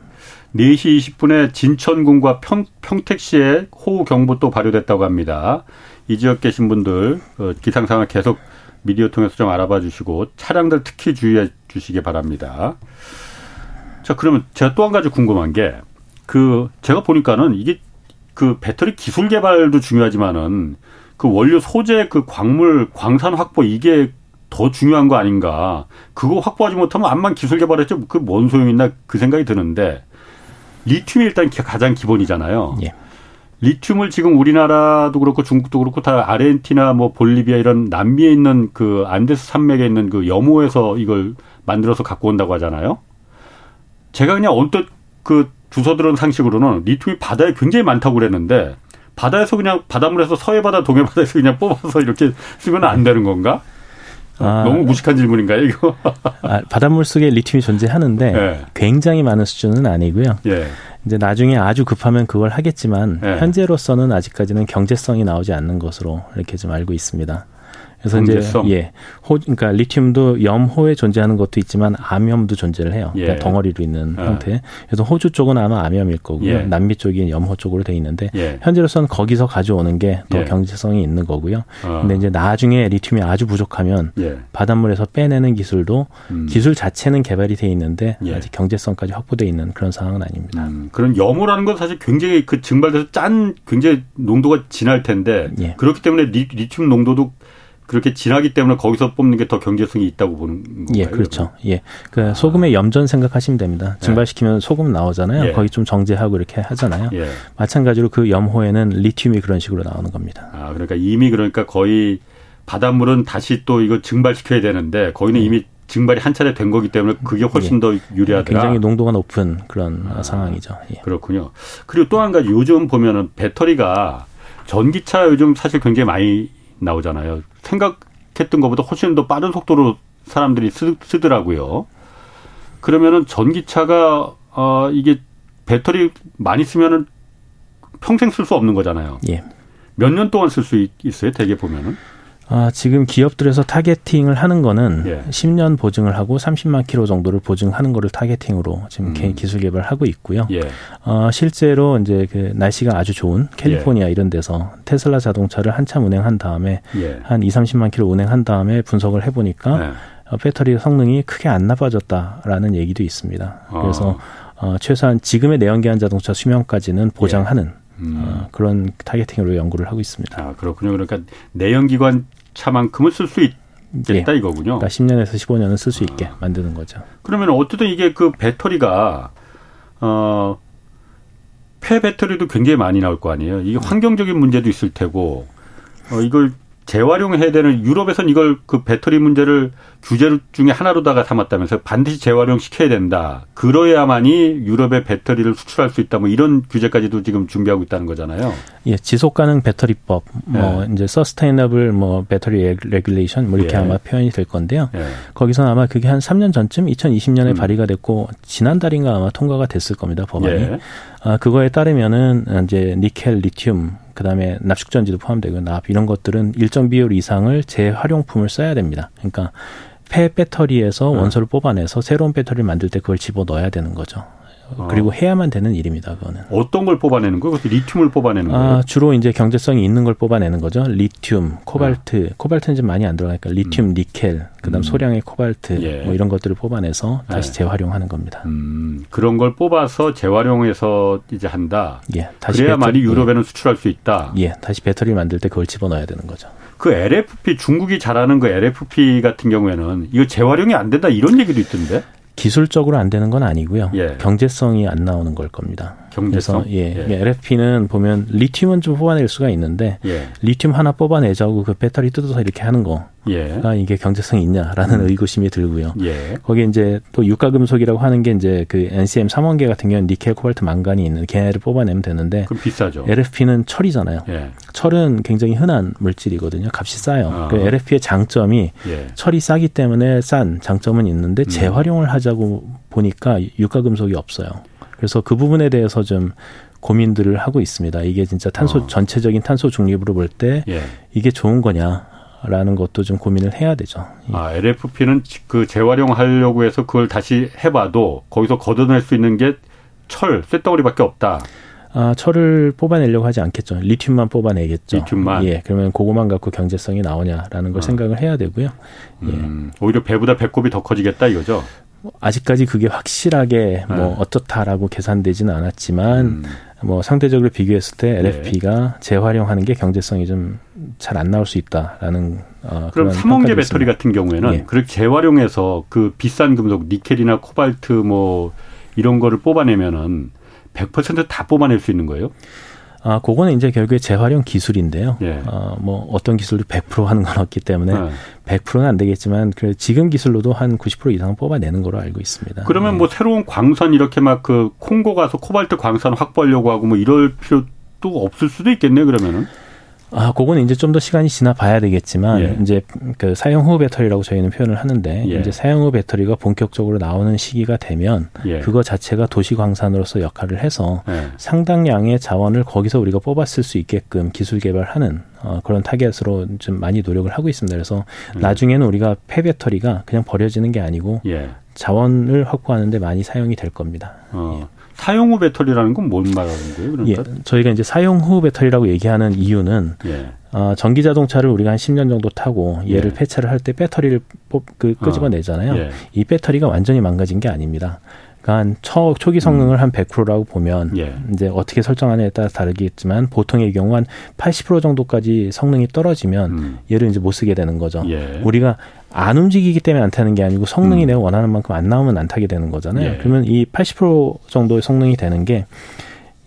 4시 20분에 진천군과 평, 평택시에 호우 경보 또 발효됐다고 합니다. 이 지역 계신 분들 어, 기상 상황 계속 미디어 통해서 좀 알아봐 주시고 차량들 특히 주의해 주시기 바랍니다. 자, 그러면 제가 또 한 가지 궁금한 게 그 제가 보니까는 이게 그 배터리 기술 개발도 중요하지만은 그 원료 소재 그 광물 광산 확보 이게 더 중요한 거 아닌가. 그거 확보하지 못하면 암만 기술 개발했지 그뭔 소용 있나 그 생각이 드는데 리튬이 일단 가장 기본이잖아요. 예. 리튬을 지금 우리나라도 그렇고 중국도 그렇고 다 아르헨티나 뭐 볼리비아 이런 남미에 있는 그 안데스 산맥에 있는 그 염호에서 이걸 만들어서 갖고 온다고 하잖아요. 제가 그냥 언뜻 그 주워 들은 상식으로는 리튬이 바다에 굉장히 많다고 그랬는데 바다에서 그냥 바닷물에서 서해바다 동해바다에서 그냥 뽑아서 이렇게 쓰면 안 되는 건가? 아, 너무 무식한 질문인가요, 이거? 아, 바닷물 속에 리튬이 존재하는데 네. 굉장히 많은 수준은 아니고요. 예. 이제 나중에 아주 급하면 그걸 하겠지만 네. 현재로서는 아직까지는 경제성이 나오지 않는 것으로 이렇게 좀 알고 있습니다. 그래서 경제성. 이제 예, 호 그러니까 리튬도 염호에 존재하는 것도 있지만 암염도 존재를 해요. 예. 그러니까 덩어리로 있는 예. 형태. 그래서 호주 쪽은 아마 암염일 거고요. 예. 남미 쪽이 염호 쪽으로 돼 있는데 예. 현재로서는 거기서 가져오는 게더 예. 경제성이 있는 거고요. 어. 근데 이제 나중에 리튬이 아주 부족하면 바닷물에서 빼내는 기술도 음. 기술 자체는 개발이 돼 있는데 아직 경제성까지 확보돼 있는 그런 상황은 아닙니다. 음. 그런 염호라는 건 사실 굉장히 그 증발돼서 짠 굉장히 농도가 진할 텐데 그렇기 때문에 리, 리튬 농도도 그렇게 진하기 때문에 거기서 뽑는 게 더 경제성이 있다고 보는 건가요? 예, 그렇죠. 예. 그 아. 소금의 염전 생각하시면 됩니다. 네. 증발시키면 소금 나오잖아요. 예. 거기 좀 정제하고 이렇게 하잖아요. 예. 마찬가지로 그 염호에는 리튬이 그런 식으로 나오는 겁니다. 아, 그러니까 이미 그러니까 거의 바닷물은 다시 또 이거 증발시켜야 되는데 거기는 예. 이미 증발이 한 차례 된 거기 때문에 그게 훨씬 예. 더 유리하다. 굉장히 농도가 높은 그런 아, 상황이죠. 예. 그렇군요. 그리고 또 한 가지 요즘 보면은 배터리가 전기차 요즘 사실 굉장히 많이 나오잖아요. 생각했던 것보다 훨씬 더 빠른 속도로 사람들이 쓰, 쓰더라고요. 그러면은 전기차가 어 이게 배터리 많이 쓰면은 평생 쓸 수 없는 거잖아요. 예. 몇 년 동안 쓸 수 있어요? 대개 보면은. 아, 지금 기업들에서 targeting을 하는 거는 예. 10년 보증을 하고 30만 킬로 정도를 보증하는 거를 targeting으로 지금 음. 기술 개발하고 있고요. 예. 어, 실제로 이제 그 날씨가 아주 좋은 캘리포니아 예. 이런 데서 테슬라 자동차를 한참 운행한 다음에 예. 한 2, 30만 킬로 운행한 다음에 분석을 해 보니까 예. 어, 배터리 성능이 크게 안 나빠졌다라는 얘기도 있습니다. 어. 그래서 어, 최소한 지금의 내연기관 자동차 수명까지는 보장하는 예. 음. 어, 그런 타겟팅으로 연구를 하고 있습니다. 아, 그렇군요. 그러니까 내연기관 차만큼은 쓸 수 있겠다 예. 이거군요. 그러니까 10년에서 15년은 쓸 수 있게 아. 만드는 거죠. 그러면 어쨌든 이게 그 배터리가 어, 폐 배터리도 굉장히 많이 나올 거 아니에요. 이게 환경적인 문제도 있을 테고 어, 이걸 재활용해야 되는 유럽에선 이걸 그 배터리 문제를 규제 중에 하나로다가 삼았다면서 반드시 재활용 시켜야 된다. 그러야만이 유럽의 배터리를 수출할 수 있다. 뭐 이런 규제까지도 지금 준비하고 있다는 거잖아요. 예, 지속 가능 배터리법, 뭐 예. 이제 sustainable 뭐 battery regulation 뭐 이렇게 예. 아마 표현이 될 건데요. 예. 거기서 아마 그게 한 3년 전쯤 2020년에 음. 발의가 됐고 지난달인가 아마 통과가 됐을 겁니다 법안이. 예. 아 그거에 따르면은 이제 니켈, 리튬 그다음에 납축전지도 포함되고 납 이런 것들은 일정 비율 이상을 재활용품을 써야 됩니다. 그러니까 폐 배터리에서 네. 원소를 뽑아내서 새로운 배터리를 만들 때 그걸 집어 넣어야 되는 거죠. 어. 그리고 해야만 되는 일입니다. 그거는. 어떤 걸 뽑아내는 거예요? 리튬을 뽑아내는 아, 거예요? 아, 주로 이제 경제성이 있는 걸 뽑아내는 거죠. 리튬, 코발트, 네. 코발트는 좀 많이 안 들어가니까 리튬, 음. 니켈, 그다음 음. 소량의 코발트 예. 뭐 이런 것들을 뽑아내서 다시 네. 재활용하는 겁니다. 음, 그런 걸 뽑아서 재활용해서 이제 한다. 예, 다시 그래야만이 유럽에는 예. 수출할 수 있다. 예, 다시 배터리를 만들 때 그걸 집어넣어야 되는 거죠. 그 LFP 중국이 잘하는 그 LFP 같은 경우에는 이거 재활용이 안 된다 이런 얘기도 있던데. 기술적으로 안 되는 건 아니고요. 예. 경제성이 안 나오는 걸 겁니다. 경제성? 그래서 예, 예. LFP는 보면 리튬은 좀 뽑아낼 수가 있는데 예. 리튬 하나 뽑아내자고 그 배터리 뜯어서 이렇게 하는 거. 예. 가 이게 경제성이 있냐라는 음. 의구심이 들고요. 예. 거기에 이제 또 유가 금속이라고 하는 게 이제 그 NCM 3원계 같은 경우는 니켈, 코발트, 망간이 있는 걔네를 뽑아내면 되는데. 그럼 비싸죠. LFP는 철이잖아요. 예. 철은 굉장히 흔한 물질이거든요. 값이 싸요. 아. 그 LFP의 장점이 예. 철이 싸기 때문에 싼 장점은 있는데 음. 재활용을 하자고 보니까 유가 금속이 없어요. 그래서 그 부분에 대해서 좀 고민들을 하고 있습니다. 이게 진짜 탄소 어. 전체적인 탄소 중립으로 볼때 예. 이게 좋은 거냐? 라는 것도 좀 고민을 해야 되죠. 예. 아, LFP는 그 재활용하려고 해서 그걸 다시 해봐도 거기서 걷어낼 수 있는 게 철, 쇳덩어리밖에 없다. 아, 철을 뽑아내려고 하지 않겠죠. 리튬만 뽑아내겠죠. 리튬만. 예, 그러면 그거만 갖고 경제성이 나오냐라는 걸 어. 생각을 해야 되고요. 예. 음, 오히려 배보다 배꼽이 더 커지겠다 이거죠. 아직까지 그게 확실하게 뭐 네. 어떻다라고 계산되지는 않았지만 음. 뭐 상대적으로 비교했을 때 LFP가 네. 재활용하는 게 경제성이 좀 잘 안 나올 수 있다라는 어, 그럼 삼원계 배터리 같은 경우에는 예. 그렇게 재활용해서 그 비싼 금속 니켈이나 코발트 뭐 이런 거를 뽑아내면은 100%다 뽑아낼 수 있는 거예요? 아, 그거는 이제 결국에 재활용 기술인데요. 예. 어, 뭐 어떤 기술도 100% 하는 건 없기 때문에 네. 100%는 안 되겠지만 그래 지금 기술로도 한 90% 이상은 뽑아내는 거로 알고 있습니다. 그러면 네. 뭐 새로운 광산 이렇게 막 그 콩고 가서 코발트 광산 확보하려고 하고 뭐 이럴 필요도 없을 수도 있겠네요. 그러면은. 아, 그거는 이제 좀 더 시간이 지나 봐야 되겠지만 예. 이제 그 사용 후 배터리라고 저희는 표현을 하는데 예. 이제 사용 후 배터리가 본격적으로 나오는 시기가 되면 예. 그거 자체가 도시 광산으로서 역할을 해서 예. 상당량의 자원을 거기서 우리가 뽑았을 수 있게끔 기술 개발하는 어, 그런 타겟으로 좀 많이 노력을 하고 있습니다. 그래서 음. 나중에는 우리가 폐 배터리가 그냥 버려지는 게 아니고 예. 자원을 확보하는데 많이 사용이 될 겁니다. 어. 예. 사용 후 배터리라는 건뭔 말하는 거예요? 그러니까? 예, 저희가 이제 사용 후 배터리라고 얘기하는 이유는 예. 어, 전기 자동차를 우리가 한 10년 정도 타고 얘를 예. 폐차를 할 때 배터리를 뽑, 그, 끄집어내잖아요. 어, 예. 이 배터리가 완전히 망가진 게 아닙니다. 그러니까 초, 초기 성능을 음. 한 100%라고 보면 예. 이제 어떻게 설정하냐에 따라 다르겠지만 보통의 경우 한 80% 정도까지 성능이 떨어지면 음. 얘를 이제 못 쓰게 되는 거죠. 예. 우리가 안 움직이기 때문에 안 타는 게 아니고 성능이 음. 내가 원하는 만큼 안 나오면 안 타게 되는 거잖아요. 예. 그러면 이 80% 정도의 성능이 되는 게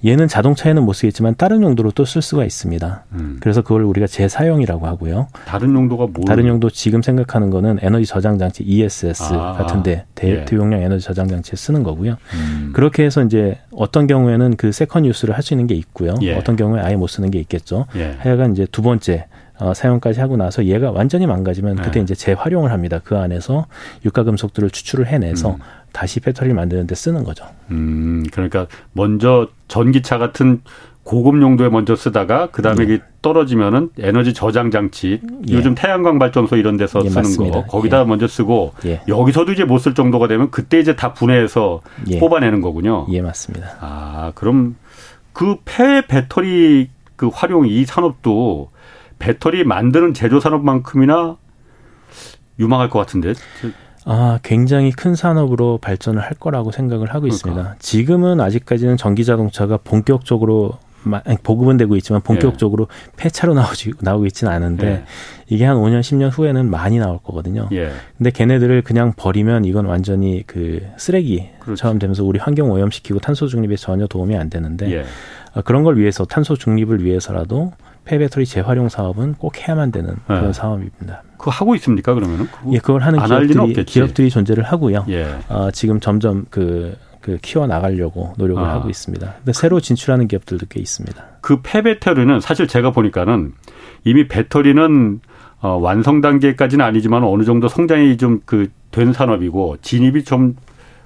얘는 자동차에는 못 쓰겠지만 다른 용도로 또 쓸 수가 있습니다. 음. 그래서 그걸 우리가 재사용이라고 하고요. 다른 용도가 뭐? 다른 용도 지금 생각하는 거는 에너지 저장 장치 ESS 아, 같은데 대, 예. 용량 에너지 저장 장치에 쓰는 거고요. 음. 그렇게 해서 이제 어떤 경우에는 그 second use를 할 수 있는 게 있고요. 예. 어떤 경우에 아예 못 쓰는 게 있겠죠. 예. 하여간 이제 두 번째 어, 사용까지 하고 나서 얘가 완전히 망가지면 그때 네. 이제 재활용을 합니다. 그 안에서 유가금속들을 추출을 해내서 음. 다시 배터리를 만드는데 쓰는 거죠. 음, 그러니까 먼저 전기차 같은 고급 용도에 먼저 쓰다가 그다음에 예. 떨어지면은 에너지 저장 장치 예. 요즘 태양광 발전소 이런 데서 예, 쓰는 맞습니다. 거 거기다 예. 먼저 쓰고 예. 여기서도 이제 못 쓸 정도가 되면 그때 이제 다 분해해서 예. 뽑아내는 거군요. 예, 맞습니다. 아, 그럼 그 폐 배터리 그 활용 이 산업도 배터리 만드는 제조 산업만큼이나 유망할 것 같은데. 아, 굉장히 큰 산업으로 발전을 할 거라고 생각을 하고 그러니까. 있습니다. 지금은 아직까지는 전기 자동차가 본격적으로 보급은 되고 있지만 본격적으로 예. 폐차로 나오지 나오고 있지는 않은데 예. 이게 한 5년 10년 후에는 많이 나올 거거든요. 예. 근데 걔네들을 그냥 버리면 이건 완전히 그 쓰레기처럼 그렇지. 되면서 우리 환경 오염시키고 탄소 중립에 전혀 도움이 안 되는데 예. 어, 그런 걸 위해서 탄소 중립을 위해서라도 폐배터리 재활용 사업은 꼭 해야만 되는 그런 네. 사업입니다. 그거 하고 있습니까 그러면은? 예, 그걸 하는 기업들이, 기업들이 존재를 하고요. 예. 어, 지금 점점 그, 그 키워 나가려고 노력을 아. 하고 있습니다. 근데 새로 진출하는 기업들도 꽤 있습니다. 그 폐배터리는 사실 제가 보니까는 이미 배터리는 어, 완성 단계까지는 아니지만 어느 정도 성장이 좀 그 된 산업이고 진입이 좀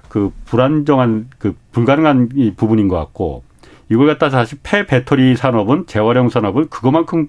그 불안정한 그 불가능한 이 부분인 것 같고 이걸 갖다 다시 폐 배터리 산업은 재활용 산업은 그것만큼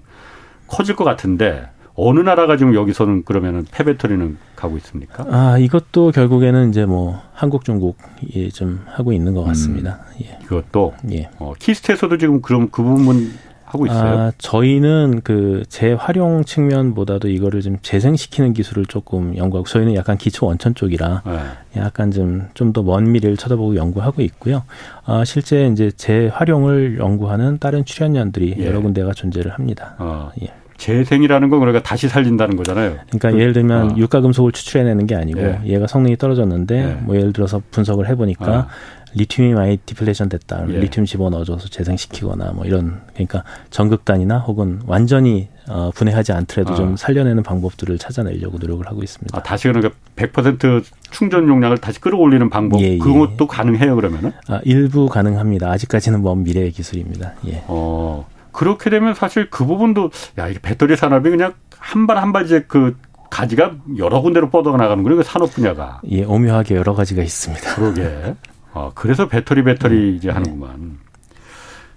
커질 것 같은데 어느 나라가 지금 여기서는 그러면은 폐배터리는 가고 있습니까? 아 이것도 결국에는 이제 뭐 한국, 중국이 좀 하고 있는 것 같습니다. 음, 예. 이것도 예. 어, KIST에서도 지금 그럼 그 부분 하고 있어요? 아, 저희는 그 재활용 측면보다도 이거를 좀 재생시키는 기술을 조금 연구하고 저희는 약간 기초 원천 쪽이라 네. 약간 좀 좀 더 먼 미래를 쳐다보고 연구하고 있고요. 아, 실제 이제 재활용을 연구하는 다른 출연연들이 예. 여러 군데가 존재를 합니다. 어. 예. 재생이라는 건 그러니까 다시 살린다는 거잖아요. 그러니까 그, 예를 들면 어. 유가 금속을 추출해내는 게 아니고 예. 얘가 성능이 떨어졌는데 예. 뭐 예를 들어서 분석을 해보니까 어. 리튬이 많이 디플레이션 됐다. 예. 리튬 집어 넣어줘서 재생시키거나 뭐 이런 그러니까 전극단이나 혹은 완전히 어, 분해하지 않더라도 아. 좀 살려내는 방법들을 찾아내려고 노력을 하고 있습니다. 아, 다시 그러니까 100% 충전 용량을 다시 끌어올리는 방법 예, 예. 그것도 가능해요 그러면은? 아, 일부 가능합니다. 아직까지는 먼 미래의 기술입니다. 예. 어. 그렇게 되면 사실 그 부분도 야 이게 배터리 산업이 그냥 한 발 한 발 이제 그 가지가 여러 군데로 뻗어 나가는 거예요. 그 산업 분야가. 예, 오묘하게 여러 가지가 있습니다. 그러게. 어, 그래서 배터리 배터리 네. 이제 하는구만.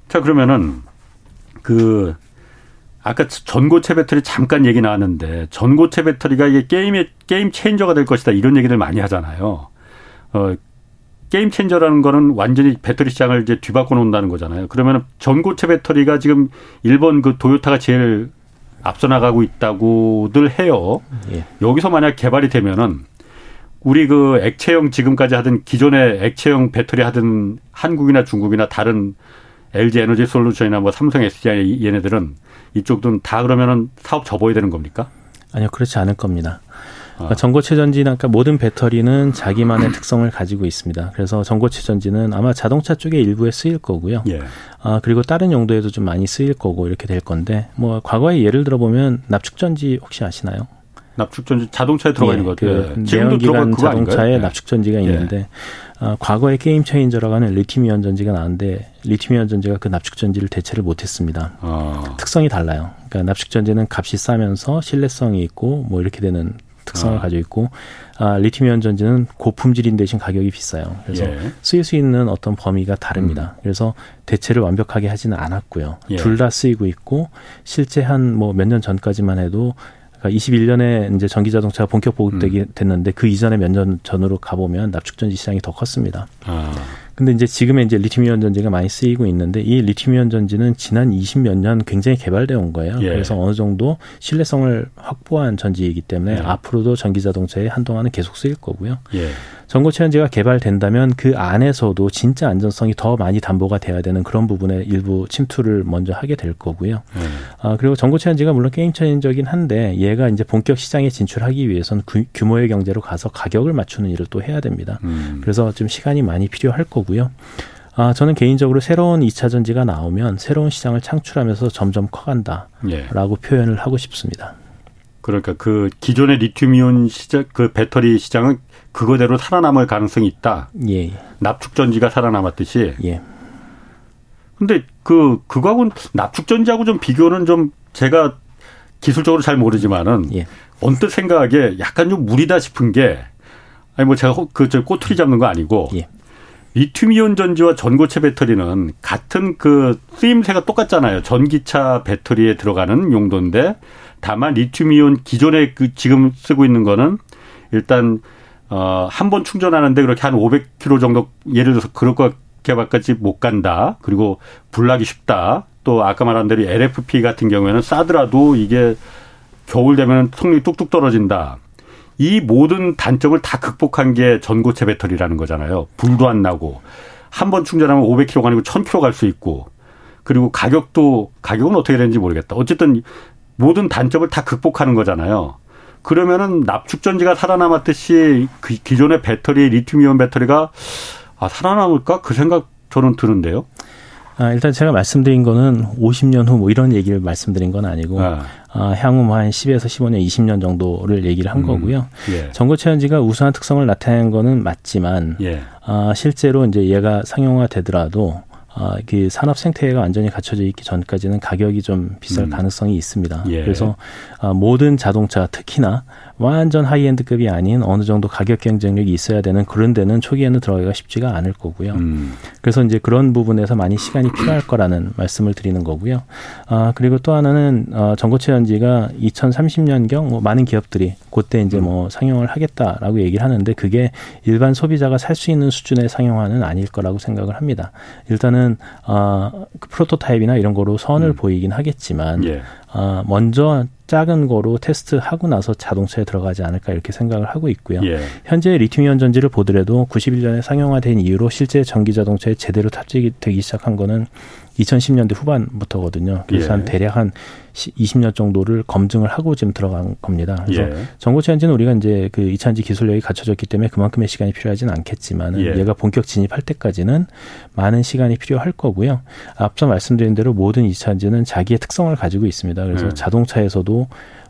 자 그러면은 그 아까 전고체 배터리 잠깐 얘기 나왔는데 전고체 배터리가 이게 게임의 게임 체인저가 될 것이다 이런 얘기를 많이 하잖아요. 어, 게임 체인저라는 거는 완전히 배터리 시장을 이제 뒤바꿔 놓는다는 거잖아요. 그러면 전고체 배터리가 지금 일본 그 도요타가 제일 앞서 나가고 있다고들 해요. 예. 여기서 만약 개발이 되면은 우리 그 액체형 지금까지 하던 기존의 액체형 배터리 하던 한국이나 중국이나 다른 LG 에너지 솔루션이나 뭐 삼성 SDI 얘네들은 이쪽도 다 그러면은 사업 접어야 되는 겁니까? 아니요, 그렇지 않을 겁니다. 그러니까 전고체 전지나 그러니까 모든 배터리는 자기만의 특성을 가지고 있습니다. 그래서 전고체 전지는 아마 자동차 쪽에 일부에 쓰일 거고요. 예. 아, 그리고 다른 용도에도 좀 많이 쓰일 거고 이렇게 될 건데 뭐 과거에 예를 들어 보면 납축 전지 혹시 아시나요? 납축 전지 자동차에 들어가 있는 예, 것 같아요. 그 내연기관 자동차에 예. 납축 전지가 있는데 예. 아, 과거에 게임 체인저라고 하는 리튬이온 전지가 나왔는데 리튬이온 전지가 그 납축 전지를 대체를 못했습니다. 아. 특성이 달라요. 그러니까 납축 전지는 값이 싸면서 신뢰성이 있고 뭐 이렇게 되는 특성을 아. 가지고 있고 아, 리튬이온 전지는 고품질인 대신 가격이 비싸요. 그래서 예. 쓰일 수 있는 어떤 범위가 다릅니다. 음. 그래서 대체를 완벽하게 하지는 않았고요. 예. 둘다 쓰이고 있고 실제 한 뭐 몇 년 전까지만 해도 그러니까 21년에 이제 전기 자동차가 본격 보급되게 음. 됐는데 그 이전에 몇 년 전으로 가보면 납축 전지 시장이 더 컸습니다. 아. 근데 이제 지금의 이제 리튬이온 전지가 많이 쓰이고 있는데 이 리튬이온 전지는 지난 20몇 년 굉장히 개발되어 온 거예요. 예. 그래서 어느 정도 신뢰성을 확보한 전지이기 때문에 예. 앞으로도 전기 자동차에 한동안은 계속 쓰일 거고요. 예. 전고체 전지가 개발된다면 그 안에서도 진짜 안전성이 더 많이 담보가 돼야 되는 그런 부분에 일부 침투를 먼저 하게 될 거고요. 음. 아, 그리고 전고체 전지가 물론 게임 체인적인 한데 얘가 이제 본격 시장에 진출하기 위해서는 규 모의 경제로 가서 가격을 맞추는 일을 또 해야 됩니다. 음. 그래서 좀 시간이 많이 필요할 거고요. 아, 저는 개인적으로 새로운 2차 전지가 나오면 새로운 시장을 창출하면서 점점 커간다라고 예. 표현을 하고 싶습니다. 그러니까 그 기존의 리튬이온 시장 그 배터리 시장은 그거대로 살아남을 가능성이 있다. 예. 납축 전지가 살아남았듯이. 예. 근데 그 그거하고는 납축 전지하고 좀 비교는 좀 제가 기술적으로 잘 모르지만은 예. 언뜻 생각하기에 약간 좀 무리다 싶은 게 아니 뭐 제가 그저 꼬투리 잡는 거 아니고 예. 리튬이온 전지와 전고체 배터리는 같은 그 쓰임새가 똑같잖아요. 전기차 배터리에 들어가는 용도인데 다만 리튬이온 기존에 그 지금 쓰고 있는 거는 일단 어, 한 번 충전하는데 그렇게 한 500km 정도 예를 들어서 그럴 것 개발까지 못 간다. 그리고 불나기 쉽다. 또 아까 말한 대로 LFP 같은 경우에는 싸더라도 이게 겨울 되면 성능이 뚝뚝 떨어진다. 이 모든 단점을 다 극복한 게 전고체 배터리라는 거잖아요. 불도 안 나고 한 번 충전하면 500km가 아니고 1000km 갈 수 있고 그리고 가격도 가격은 어떻게 되는지 모르겠다. 어쨌든 모든 단점을 다 극복하는 거잖아요. 그러면은 납축전지가 살아남았듯이 그 기존의 배터리 리튬이온 배터리가 아, 살아남을까 그 생각 저는 드는데요. 아, 일단 제가 말씀드린 거는 50년 후 뭐 이런 얘기를 말씀드린 건 아니고 아. 아, 향후 뭐한 10에서 15년, 20년 정도를 얘기를 한 음. 거고요. 예. 전고체 연지가 우수한 특성을 나타낸 거는 맞지만 예. 아, 실제로 이제 얘가 상용화되더라도 아, 그 산업 생태계가 완전히 갖춰져 있기 전까지는 가격이 좀 비쌀 음. 가능성이 있습니다. 예. 그래서 아, 모든 자동차 특히나 완전 하이엔드급이 아닌 어느 정도 가격 경쟁력이 있어야 되는 그런 데는 초기에는 들어가기가 쉽지가 않을 거고요. 음. 그래서 이제 그런 부분에서 많이 시간이 필요할 거라는 말씀을 드리는 거고요. 아, 그리고 또 하나는 어, 전고체 연지가 2030년경 뭐 많은 기업들이 그때 이제 뭐 상용을 하겠다라고 얘기를 하는데 그게 일반 소비자가 살 수 있는 수준의 상용화는 아닐 거라고 생각을 합니다. 일단은 어, 그 프로토타입이나 이런 거로 선을 음. 보이긴 하겠지만 예. 어, 먼저 작은 거로 테스트하고 나서 자동차에 들어가지 않을까 이렇게 생각을 하고 있고요. 예. 현재 리튬이온 전지를 보더라도 91년에 상용화된 이후로 실제 전기 자동차에 제대로 탑재이 되기 시작한 거는 2010년대 후반부터거든요. 그래서 예. 한 대략 한 20년 정도를 검증을 하고 지금 들어간 겁니다. 그래서 예. 전고체 엔진은 우리가 이제 그 이차전지 기술력이 갖춰졌기 때문에 그만큼의 시간이 필요하지는 않겠지만 예. 얘가 본격 진입할 때까지는 많은 시간이 필요할 거고요. 앞서 말씀드린 대로 모든 이차전지는 자기의 특성을 가지고 있습니다. 그래서 음. 자동차에서도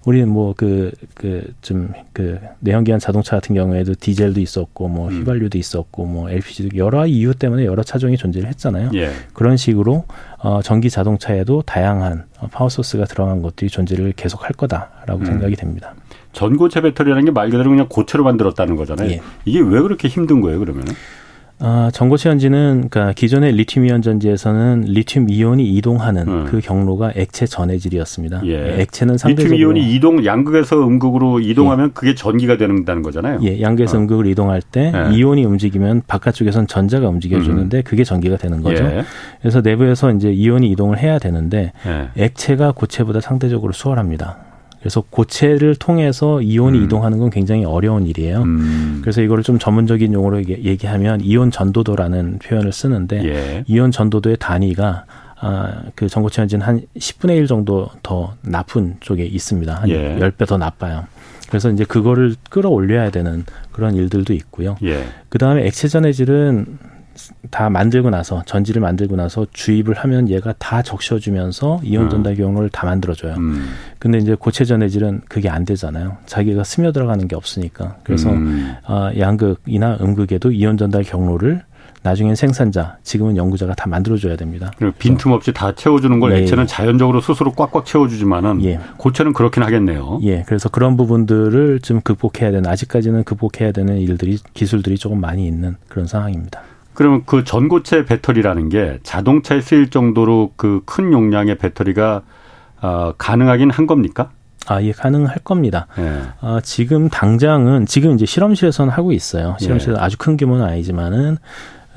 우리는 뭐 그 그 좀그 그, 그 내연기관 자동차 같은 경우에도 디젤도 있었고 뭐 음. 휘발유도 있었고 뭐 LPG도 여러 이유 때문에 여러 차종이 존재를 했잖아요. 예. 그런 식으로 어 전기 자동차에도 다양한 파워 소스가 들어간 것들이 존재를 계속 할 거다라고 음. 생각이 됩니다. 전고체 배터리라는 게 말 그대로 그냥 고체로 만들었다는 거잖아요. 예. 이게 왜 그렇게 힘든 거예요, 그러면은? 아, 전고체 전지는 그러니까 기존의 리튬 이온 전지에서는 리튬 이온이 이동하는 음. 그 경로가 액체 전해질이었습니다. 예. 액체는 상대적으로 리튬 이온이 이동 양극에서 음극으로 이동하면 예. 그게 전기가 되는다는 거잖아요. 예, 양극에서 어. 음극으로 이동할 때 예. 이온이 움직이면 바깥쪽에선 전자가 움직여 주는데 음. 그게 전기가 되는 거죠. 예. 그래서 내부에서 이제 이온이 이동을 해야 되는데 예. 액체가 고체보다 상대적으로 수월합니다. 그래서 고체를 통해서 이온이 음. 이동하는 건 굉장히 어려운 일이에요. 음. 그래서 이거를 좀 전문적인 용어로 얘기하면 이온 전도도라는 표현을 쓰는데 예. 이온 전도도의 단위가 아, 그 전고체 엔진 한 10분의 1 정도 더 나쁜 쪽에 있습니다. 한 예. 10배 더 나빠요. 그래서 이제 그거를 끌어올려야 되는 그런 일들도 있고요. 예. 그 다음에 액체 전해질은 다 만들고 나서 전지를 만들고 나서 주입을 하면 얘가 다 적셔주면서 이온 음. 전달 경로를 다 만들어줘요. 음. 근데 이제 고체 전해질은 그게 안 되잖아요. 자기가 스며 들어가는 게 없으니까. 그래서 음. 어, 양극이나 음극에도 이온 전달 경로를 나중엔 생산자, 지금은 연구자가 다 만들어줘야 됩니다. 빈틈없이 다 채워주는 걸 예. 액체는 자연적으로 스스로 꽉꽉 채워주지만은 예. 고체는 그렇긴 하겠네요. 예, 그래서 그런 부분들을 좀 극복해야 되는 아직까지는 극복해야 되는 일들이 기술들이 조금 많이 있는 그런 상황입니다. 그러면 그 전고체 배터리라는 게 자동차에 쓰일 정도로 그 큰 용량의 배터리가 어, 가능하긴 한 겁니까? 아, 예, 가능할 겁니다. 예. 아, 지금 당장은 지금 이제 실험실에서는 하고 있어요. 실험실에서 예. 아주 큰 규모는 아니지만은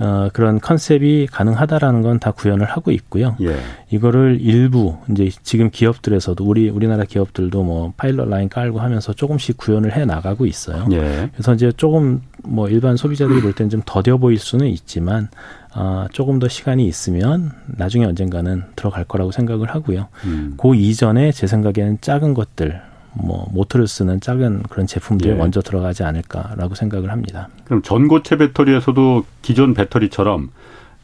어, 그런 컨셉이 가능하다라는 건 다 구현을 하고 있고요. 예. 이거를 일부 이제 지금 기업들에서도 우리 우리나라 기업들도 뭐 파일럿 라인 깔고 하면서 조금씩 구현을 해 나가고 있어요. 예. 그래서 이제 조금 뭐 일반 소비자들이 볼 때는 좀 더뎌 보일 수는 있지만 어, 조금 더 시간이 있으면 나중에 언젠가는 들어갈 거라고 생각을 하고요. 음. 그 이전에 제 생각에는 작은 것들 뭐 모터를 쓰는 작은 그런 제품들이 예. 먼저 들어가지 않을까라고 생각을 합니다. 그럼 전고체 배터리에서도 기존 배터리처럼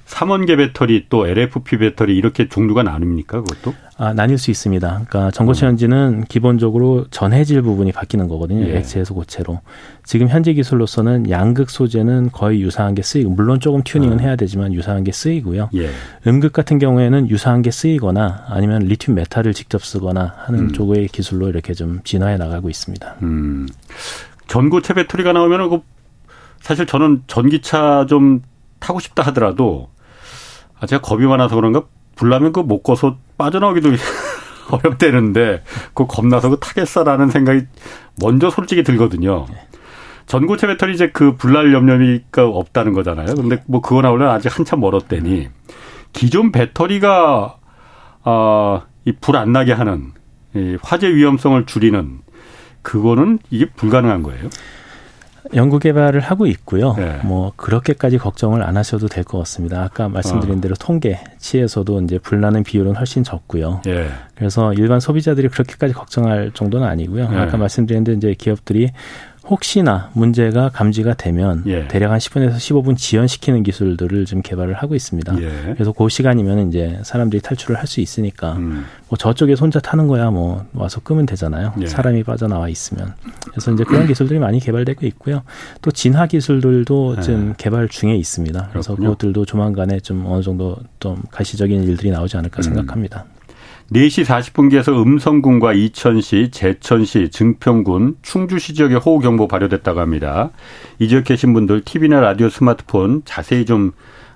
삼원계 배터리 또 LFP 배터리 이렇게 종류가 나뉩니까 그것도? 아, 나뉠 수 있습니다. 그러니까 전고체 연지는 음. 기본적으로 전해질 부분이 바뀌는 거거든요. 예. 액체에서 고체로. 지금 현재 기술로서는 양극 소재는 거의 유사한 게 쓰이고 물론 조금 튜닝은 아. 해야 되지만 유사한 게 쓰이고요. 예. 음극 같은 경우에는 유사한 게 쓰이거나 아니면 리튬 메탈을 직접 쓰거나 하는 음. 쪽의 기술로 이렇게 좀 진화해 나가고 있습니다. 음. 전고체 배터리가 나오면은 그 사실 저는 전기차 좀 타고 싶다 하더라도 아, 제가 겁이 많아서 그런가 불나면 그 못 꺼서 빠져나오기도 어렵대는데 그 겁나서 그 타겠어라는 생각이 먼저 솔직히 들거든요. 전고체 배터리 이제 그 불날 염려가 없다는 거잖아요. 근데 뭐 그거 나오려면 아직 한참 멀었대니 기존 배터리가 아이 불 안 나게 하는 이 화재 위험성을 줄이는 그거는 이게 불가능한 거예요. 연구 개발을 하고 있고요. 네. 뭐 그렇게까지 걱정을 안 하셔도 될 것 같습니다. 아까 말씀드린 어. 대로 통계치에서도 이제 불나는 비율은 훨씬 적고요. 네. 그래서 일반 소비자들이 그렇게까지 걱정할 정도는 아니고요. 네. 아까 말씀드린 대로 이제 기업들이 혹시나 문제가 감지가 되면 예. 대략 한 10분에서 15분 지연시키는 기술들을 좀 개발을 하고 있습니다. 예. 그래서 그 시간이면 이제 사람들이 탈출을 할 수 있으니까 음. 뭐 저쪽에 혼자 타는 거야 뭐 와서 끄면 되잖아요. 예. 사람이 빠져나와 있으면. 그래서 이제 그런 기술들이 많이 개발되고 있고요. 또 진화 기술들도 좀 예. 개발 중에 있습니다. 그래서 그렇군요. 그것들도 조만간에 좀 어느 정도 좀 가시적인 일들이 나오지 않을까 음. 생각합니다. 4시 40분기에서 음성군과 이천시, 제천시, 증평군, 충주시 지역에 호우경보 발효됐다고 합니다. 이 지역 계신 분들 TV나 라디오, 스마트폰 자세히 좀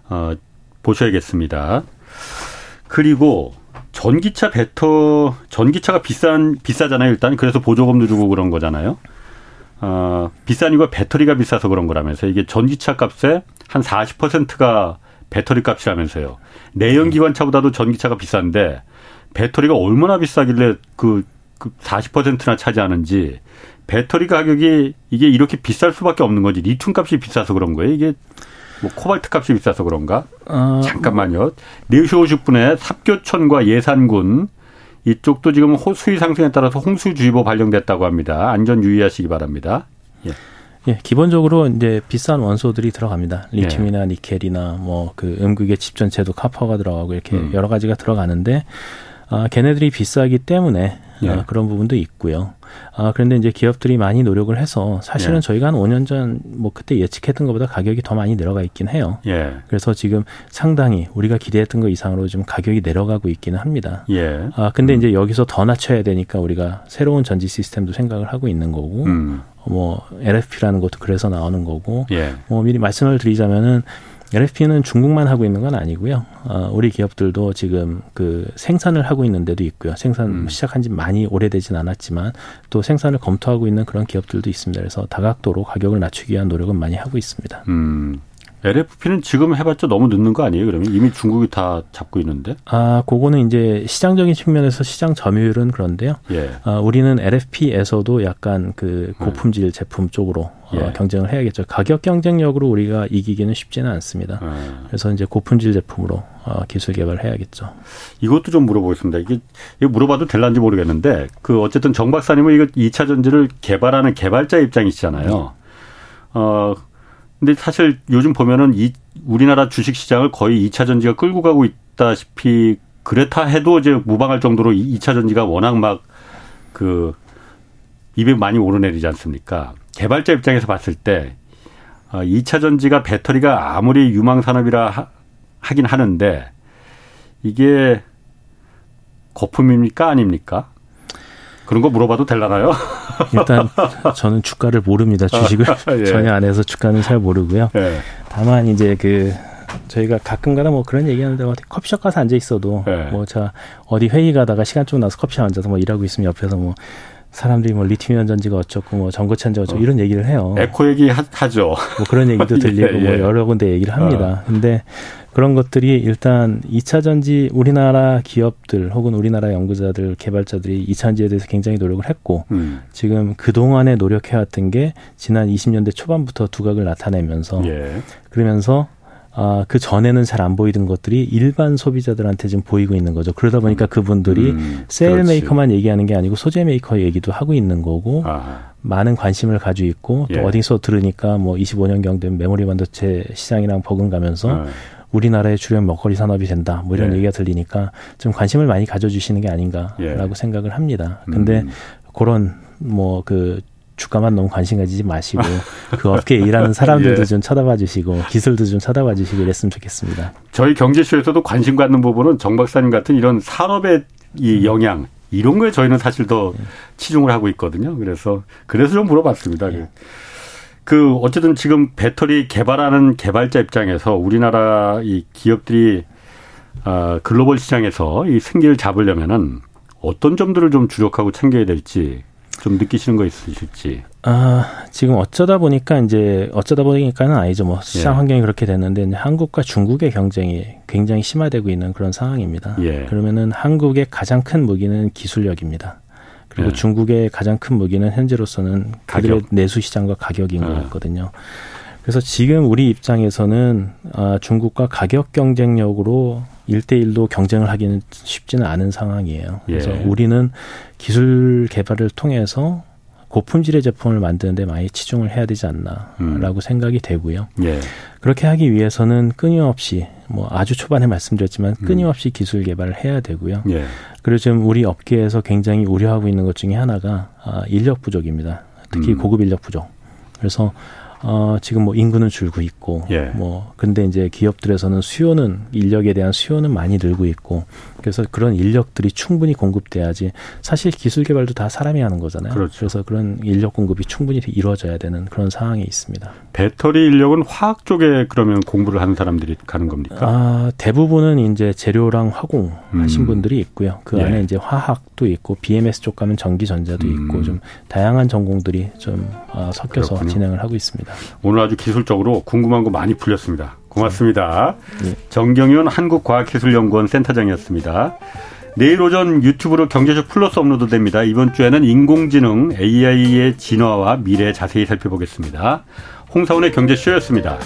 어, 보셔야겠습니다. 그리고 전기차 배터 전기차가 비싼 비싸잖아요. 일단 그래서 보조금도 주고 그런 거잖아요. 어, 비싼 이유가 배터리가 비싸서 그런 거라면서 이게 전기차 값에 한 40%가 배터리 값이라면서요. 내연기관차보다도 전기차가 비싼데 배터리가 얼마나 비싸길래 그, 그 40%나 차지하는지 배터리 가격이 이게 이렇게 비쌀 수밖에 없는 거지. 리튬 값이 비싸서 그런 거예요. 이게 뭐 코발트 값이 비싸서 그런가? 어, 잠깐만요. 4시 50분에 삽교천과 예산군 이쪽도 지금 수위 상승에 따라서 홍수주의보 발령됐다고 합니다. 안전 유의하시기 바랍니다. 예. 예, 기본적으로 이제 비싼 원소들이 들어갑니다. 리튬이나 예. 니켈이나 뭐 그 음극의 집 전체도 카퍼가 들어가고 이렇게 음. 여러 가지가 들어가는데 아, 걔네들이 비싸기 때문에 아, 예. 아, 그런 부분도 있고요. 아, 그런데 이제 기업들이 많이 노력을 해서 사실은 예. 저희가 한 5년 전 뭐 그때 예측했던 것보다 가격이 더 많이 내려가 있긴 해요. 예. 그래서 지금 상당히 우리가 기대했던 것 이상으로 좀 가격이 내려가고 있기는 합니다. 예. 아, 근데 음. 이제 여기서 더 낮춰야 되니까 우리가 새로운 전지 시스템도 생각을 하고 있는 거고, 음. 뭐 LFP라는 것도 그래서 나오는 거고, 예. 뭐 미리 말씀을 드리자면은 LFP는 중국만 하고 있는 건 아니고요. 어, 우리 기업들도 지금 그 생산을 하고 있는 데도 있고요. 생산 음. 시작한 지 많이 오래되진 않았지만 또 생산을 검토하고 있는 그런 기업들도 있습니다. 그래서 다각도로 가격을 낮추기 위한 노력은 많이 하고 있습니다. 음. LFP는 지금 해봤자 너무 늦는 거 아니에요? 그러면 이미 중국이 다 잡고 있는데? 아, 그거는 이제 시장적인 측면에서 시장 점유율은 그런데요. 예. 아, 우리는 LFP에서도 약간 그 고품질 음. 제품 쪽으로 어, 예. 어, 경쟁을 해야겠죠. 가격 경쟁력으로 우리가 이기기는 쉽지는 않습니다. 음. 그래서 이제 고품질 제품으로 어, 기술 개발을 해야겠죠. 이것도 좀 물어보겠습니다. 이게 이거 물어봐도 될란지 모르겠는데 그 어쨌든 정 박사님은 이거 2차 전지를 개발하는 개발자 입장이시잖아요. 네. 어 근데 사실 요즘 보면은 이 우리나라 주식 시장을 거의 2차 전지가 끌고 가고 있다시피 그렇다 해도 이제 무방할 정도로 2차 전지가 워낙 막 그 입에 많이 오르내리지 않습니까? 개발자 입장에서 봤을 때 2차 어, 전지가 배터리가 아무리 유망 산업이라 하긴 하는데 이게 거품입니까 아닙니까? 그런 거 물어봐도 될라나요? 일단 저는 주가를 모릅니다. 주식을 예. 전혀 안 해서 주가는 잘 모르고요. 예. 다만 이제 그 저희가 가끔가다 뭐 그런 얘기하는데 어디 커피숍 가서 앉아 있어도 예. 뭐자 어디 회의 가다가 시간 좀 나서 커피숍 앉아서 뭐 일하고 있으면 옆에서 뭐 사람들이 뭐 리튬이온 전지가 어쩌고 뭐 전고체인지 어쩌고 어. 이런 얘기를 해요. 에코 얘기 하, 죠 뭐 그런 얘기도 들리고 예, 뭐 예. 뭐 여러 군데 얘기를 합니다. 어. 근데 그런 것들이 일단 2차 전지 우리나라 기업들 혹은 우리나라 연구자들 개발자들이 2차 전지에 대해서 굉장히 노력을 했고 음. 지금 그동안에 노력해왔던 게 지난 20년대 초반부터 두각을 나타내면서 예. 그러면서 아, 그 전에는 잘 안 보이던 것들이 일반 소비자들한테 지금 보이고 있는 거죠. 그러다 보니까 음. 그분들이 음, cell maker만 얘기하는 게 아니고 소재 메이커 얘기도 하고 있는 거고 아하. 많은 관심을 가지고 있고 또 예. 어디서 들으니까 뭐 25년경 된 메모리 반도체 시장이랑 버금가면서 네. 우리나라의 주력 먹거리 산업이 된다. 뭐 이런 예. 얘기가 들리니까 좀 관심을 많이 가져주시는 게 아닌가라고 예. 생각을 합니다. 근데 음. 그런 뭐 그 주가만 너무 관심 가지지 마시고 그 업계에 일하는 사람들도 예. 좀 쳐다봐 주시고 기술도 좀 쳐다봐 주시고 이랬으면 좋겠습니다. 저희 경제쇼에서도 관심 갖는 부분은 정 박사님 같은 이런 산업의 이 영향 이런 거에 저희는 사실 더 예. 치중을 하고 있거든요. 그래서 그래서 좀 물어봤습니다. 예. 그 어쨌든 지금 배터리 개발하는 개발자 입장에서 우리나라 이 기업들이 아 글로벌 시장에서 이 승기를 잡으려면은 어떤 점들을 좀 주력하고 챙겨야 될지 좀 느끼시는 거 있으실지. 아, 지금 어쩌다 보니까 이제 어쩌다 보니까는 아니죠. 뭐 시장 예. 환경이 그렇게 됐는데 한국과 중국의 경쟁이 굉장히 심화되고 있는 그런 상황입니다. 예. 그러면은 한국의 가장 큰 무기는 기술력입니다. 그리고 예. 중국의 가장 큰 무기는 현재로서는 그들의 내수 시장과 가격인 것 예. 같거든요. 그래서 지금 우리 입장에서는 아, 중국과 가격 경쟁력으로 일대일로 경쟁을 하기는 쉽지는 않은 상황이에요. 그래서 예. 우리는 기술 개발을 통해서 고품질의 제품을 만드는데 많이 치중을 해야 되지 않나라고 음. 생각이 되고요. 예. 그렇게 하기 위해서는 끊임없이 뭐 아주 초반에 말씀드렸지만 음. 끊임없이 음. 기술 개발을 해야 되고요. 예. 그리고 지금 우리 업계에서 굉장히 우려하고 있는 것 중에 하나가 아, 인력 부족입니다. 특히 음. 고급 인력 부족. 그래서 어, 지금 뭐 인구는 줄고 있고, 예. 뭐, 근데 이제 기업들에서는 수요는, 인력에 대한 수요는 많이 늘고 있고, 그래서 그런 인력들이 충분히 공급돼야지 사실 기술 개발도 다 사람이 하는 거잖아요. 그렇죠. 그래서 그런 인력 공급이 충분히 이루어져야 되는 그런 상황에 있습니다. 배터리 인력은 화학 쪽에 그러면 공부를 하는 사람들이 가는 겁니까? 아, 대부분은 이제 재료랑 화공 하신 음. 분들이 있고요. 그 예. 안에 이제 화학도 있고 BMS 쪽 가면 전기 전자도 음. 있고 좀 다양한 전공들이 좀 어, 섞여서 그렇군요. 진행을 하고 있습니다. 오늘 아주 기술적으로 궁금한 거 많이 풀렸습니다. 고맙습니다. 네. 정경윤 한국과학기술연구원 센터장이었습니다. 내일 오전 유튜브로 경제적 플러스 업로드 됩니다. 이번 주에는 인공지능 AI의 진화와 미래 자세히 살펴보겠습니다. 홍사원의 경제쇼였습니다.